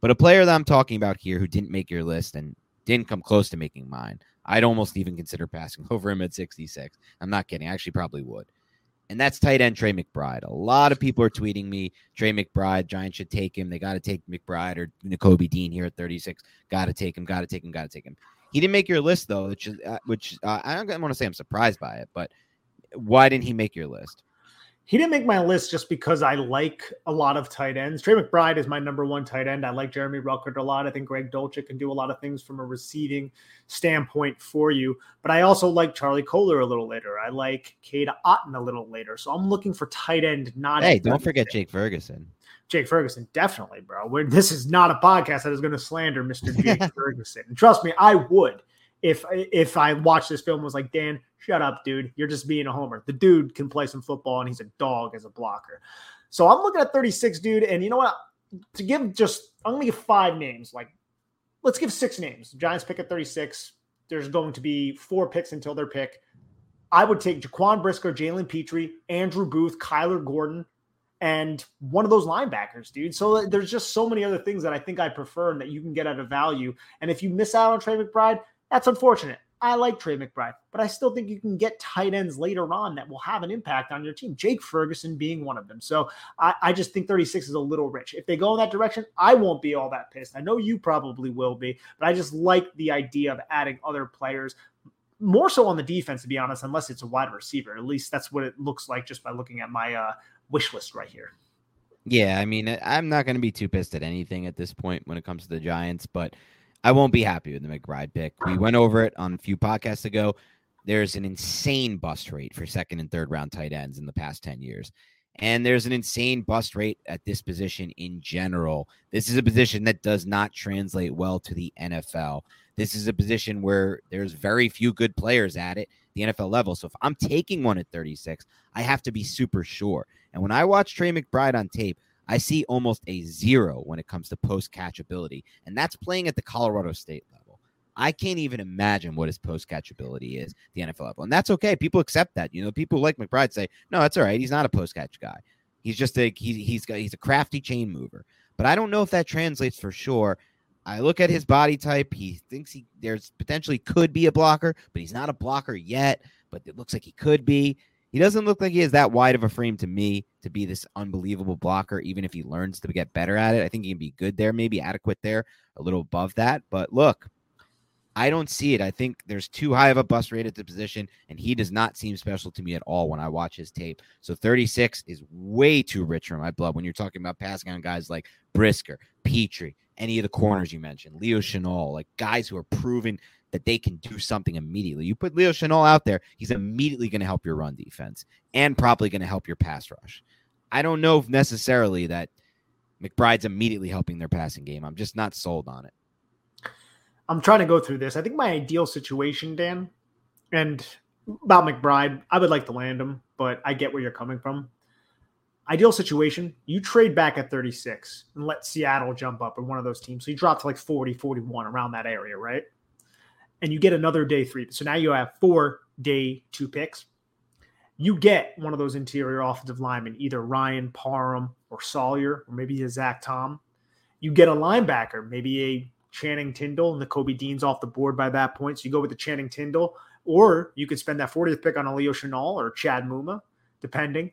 But a player that I'm talking about here who didn't make your list and didn't come close to making mine, I'd almost even consider passing over him at 66. I'm not kidding. I actually probably would. And that's tight end Trey McBride. A lot of people are tweeting me, Trey McBride, Giants should take him. They got to take McBride or Nakobe Dean here at 36. Got to take him, got to take him, got to take him. He didn't make your list though, which uh, which uh, I don't want to say I'm surprised by it, but why didn't he make your list? He didn't make my list just because I like a lot of tight ends. Trey McBride is my number one tight end. I like Jeremy Ruckert a lot. I think Greg Dulcich can do a lot of things from a receiving standpoint for you. But I also like Charlie Kolar a little later. I like Cade Otton a little later. So I'm looking for tight end, not. Hey, don't forget Jake Ferguson. Jake Ferguson, definitely, bro. We're, this is not a podcast that is going to slander Mr. Jake Ferguson. And trust me, I would if if I watched this film was like Dan, shut up, dude. You're just being a homer. The dude can play some football and he's a dog as a blocker. So I'm looking at 36, dude. And you know what? To give just, I'm gonna give five names. Like, let's give six names. Giants pick at 36. There's going to be four picks until their pick. I would take Jaquan Brisker, Jalen Pitre, Andrew Booth, Kyler Gordon, and one of those linebackers, dude. So there's just so many other things that I think I prefer and that you can get out of value. And if you miss out on Trey McBride, that's unfortunate. I like Trey McBride, but I still think you can get tight ends later on that will have an impact on your team. Jake Ferguson being one of them. So I, I, just think 36 is a little rich. If they go in that direction, I won't be all that pissed. I know you probably will be, but I just like the idea of adding other players. More so on the defense, to be honest, unless it's a wide receiver. At least that's what it looks like just by looking at my uh, wish list right here. Yeah, I mean, I'm not going to be too pissed at anything at this point when it comes to the Giants, but I won't be happy with the McBride pick. We went over it on a few podcasts ago. There's an insane bust rate for second and third round tight ends in the past 10 years. And there's an insane bust rate at this position in general. This is a position that does not translate well to the NFL. This is a position where there's very few good players at it, the NFL level. So if I'm taking one at 36, I have to be super sure. And when I watch Trey McBride on tape, I see almost a zero when it comes to post catchability, and that's playing at the Colorado State level. I can't even imagine what his post catchability is, the NFL level, and that's okay. People accept that. You know, people like McBride say, "No, that's all right. He's not a post catch guy. He's just a he, he's got he's a crafty chain mover." But I don't know if that translates for sure. I look at his body type. He thinks he there's potentially could be a blocker, but he's not a blocker yet. But it looks like he could be. He doesn't look like he has that wide of a frame to me to be this unbelievable blocker, even if he learns to get better at it. I think he can be good there, maybe adequate there, a little above that. But look, I don't see it. I think there's too high of a bust rate at the position, and he does not seem special to me at all when I watch his tape. So 36 is way too rich for my blood when you're talking about passing on guys like Brisker, Pitre, any of the corners you mentioned, Leo Chenal, like guys who are proven that they can do something immediately. You put Leo Chenal out there, he's immediately going to help your run defense and probably going to help your pass rush. I don't know if necessarily that McBride's immediately helping their passing game. I'm just not sold on it. I'm trying to go through this. I think my ideal situation, Dan, and about McBride, I would like to land him, but I get where you're coming from. Ideal situation, you trade back at 36 and let Seattle jump up in one of those teams. So you drop to like 40, 41 around that area, right? And you get another day three. So now you have four day two picks. You get one of those interior offensive linemen, either Rhyan Parham or Sawyer, or maybe a Zach Tom. You get a linebacker, maybe a Channing Tindall, and Nakobe Dean's off the board by that point. So you go with the Channing Tindall, or you could spend that 40th pick on a Leo Chenal or Chad Muma, depending.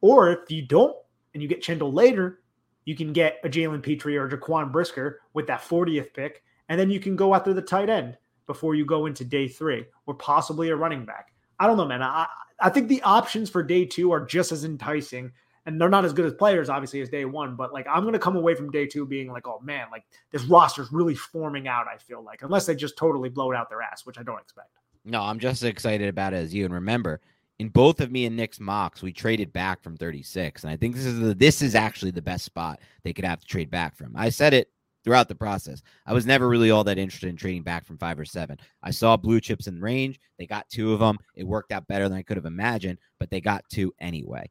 Or if you don't and you get Chindle later, you can get a Jalen Pitre or Jaquan Brisker with that 40th pick, and then you can go after the tight end before you go into day three, or possibly a running back. I don't know, man. I I think the options for day two are just as enticing, and they're not as good as players, obviously, as day one. But like, I'm gonna come away from day two being like, oh man, like this roster's really forming out. I feel like, unless they just totally blow it out their ass, which I don't expect. No, I'm just as excited about it as you. And remember, in both of me and Nick's mocks, we traded back from 36, and I think this is the, this is actually the best spot they could have to trade back from. I said it throughout the process. I was never really all that interested in trading back from five or seven. I saw blue chips in range. They got two of them. It worked out better than I could have imagined, but they got two anyway.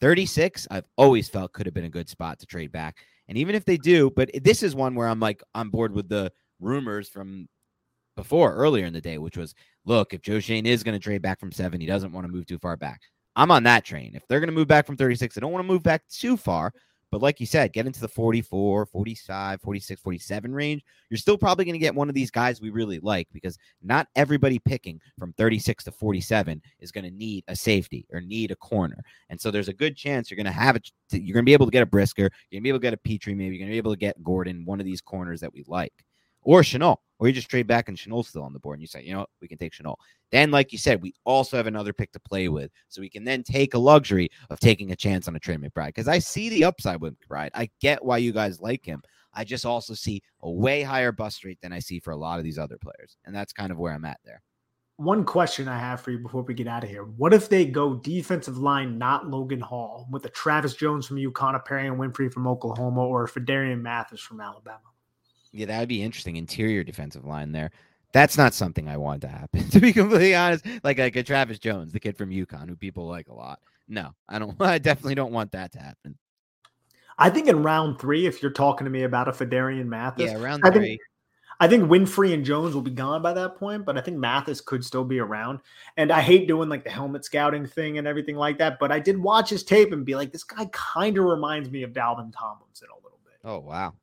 36, I've always felt could have been a good spot to trade back. And even if they do, but this is one where I'm like on board with the rumors from before earlier in the day, which was look, if Joe Schoen is going to trade back from seven, he doesn't want to move too far back. I'm on that train. If they're going to move back from 36, they don't want to move back too far. But like you said, get into the 44, 45, 46, 47 range. You're still probably going to get one of these guys we really like because not everybody picking from 36 to 47 is going to need a safety or need a corner. And so there's a good chance you're going to have it. You're going to be able to get a Brisker. You're going to be able to get a Pitre. Maybe you're going to be able to get Gordon, one of these corners that we like or Shenault, or you just trade back and Shenault's still on the board and you say, you know what, we can take Shenault. Then, like you said, we also have another pick to play with. So we can then take a luxury of taking a chance on a Trey McBride. Because I see the upside with McBride. I get why you guys like him. I just also see a way higher bust rate than I see for a lot of these other players. And that's kind of where I'm at there. One question I have for you before we get out of here. What if they go defensive line, not Logan Hall, with a Travis Jones from UConn, a Perrion Winfrey from Oklahoma, or a Phidarian Mathis from Alabama? Yeah, that would be interesting. Interior defensive line there. That's not something I want to happen, to be completely honest. Like like a Travis Jones, the kid from UConn, who people like a lot. No, I don't. I definitely don't want that to happen. I think in round three, if you're talking to me about a Phidarian Mathis, yeah, round I three. Think, I think Winfrey and Jones will be gone by that point, but I think Mathis could still be around. And I hate doing like the helmet scouting thing and everything like that, but I did watch his tape and be like, this guy kind of reminds me of Dalvin Tomlinson a little bit. Oh wow.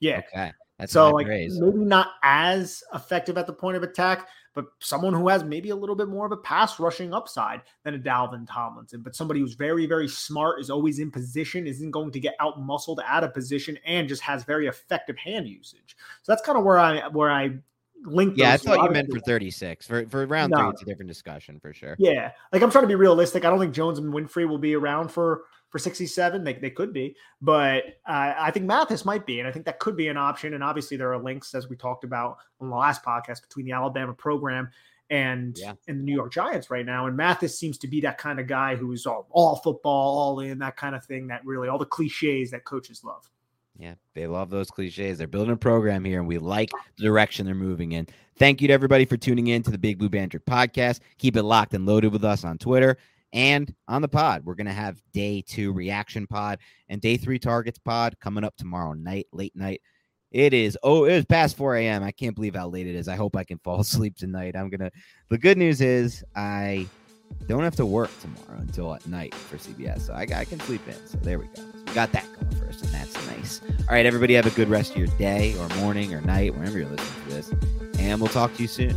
Yeah. Okay. That's so like maybe not as effective at the point of attack, but someone who has maybe a little bit more of a pass rushing upside than a Dalvin Tomlinson. But somebody who's very, very smart, is always in position, isn't going to get out muscled out of position, and just has very effective hand usage. So that's kind of where I where I link. Yeah, I thought you meant for 36. For for round no. three, it's a different discussion for sure. Yeah. Like I'm trying to be realistic. I don't think Jones and Winfrey will be around for for 67. They, they could be, but uh, I think Mathis might be. And I think that could be an option. And obviously, there are links, as we talked about on the last podcast, between the Alabama program and yeah. and the New York Giants right now. And Mathis seems to be that kind of guy who's all, all football, all in, that kind of thing, that really all the cliches that coaches love. Yeah, they love those cliches. They're building a program here, and we like the direction they're moving in. Thank you to everybody for tuning in to the Big Blue Banter podcast. Keep it locked and loaded with us on Twitter and on the pod, we're going to have day two reaction pod and day three targets pod coming up tomorrow night, late night. It is, oh, it is past 4 a.m. I can't believe how late it is. I hope I can fall asleep tonight. I'm to, the good news is I don't have to work tomorrow until at night for CBS. So I, I can sleep in. So there we go. So we got that going first, and that's nice. All right, everybody, have a good rest of your day or morning or night, whenever you're listening to this. And we'll talk to you soon.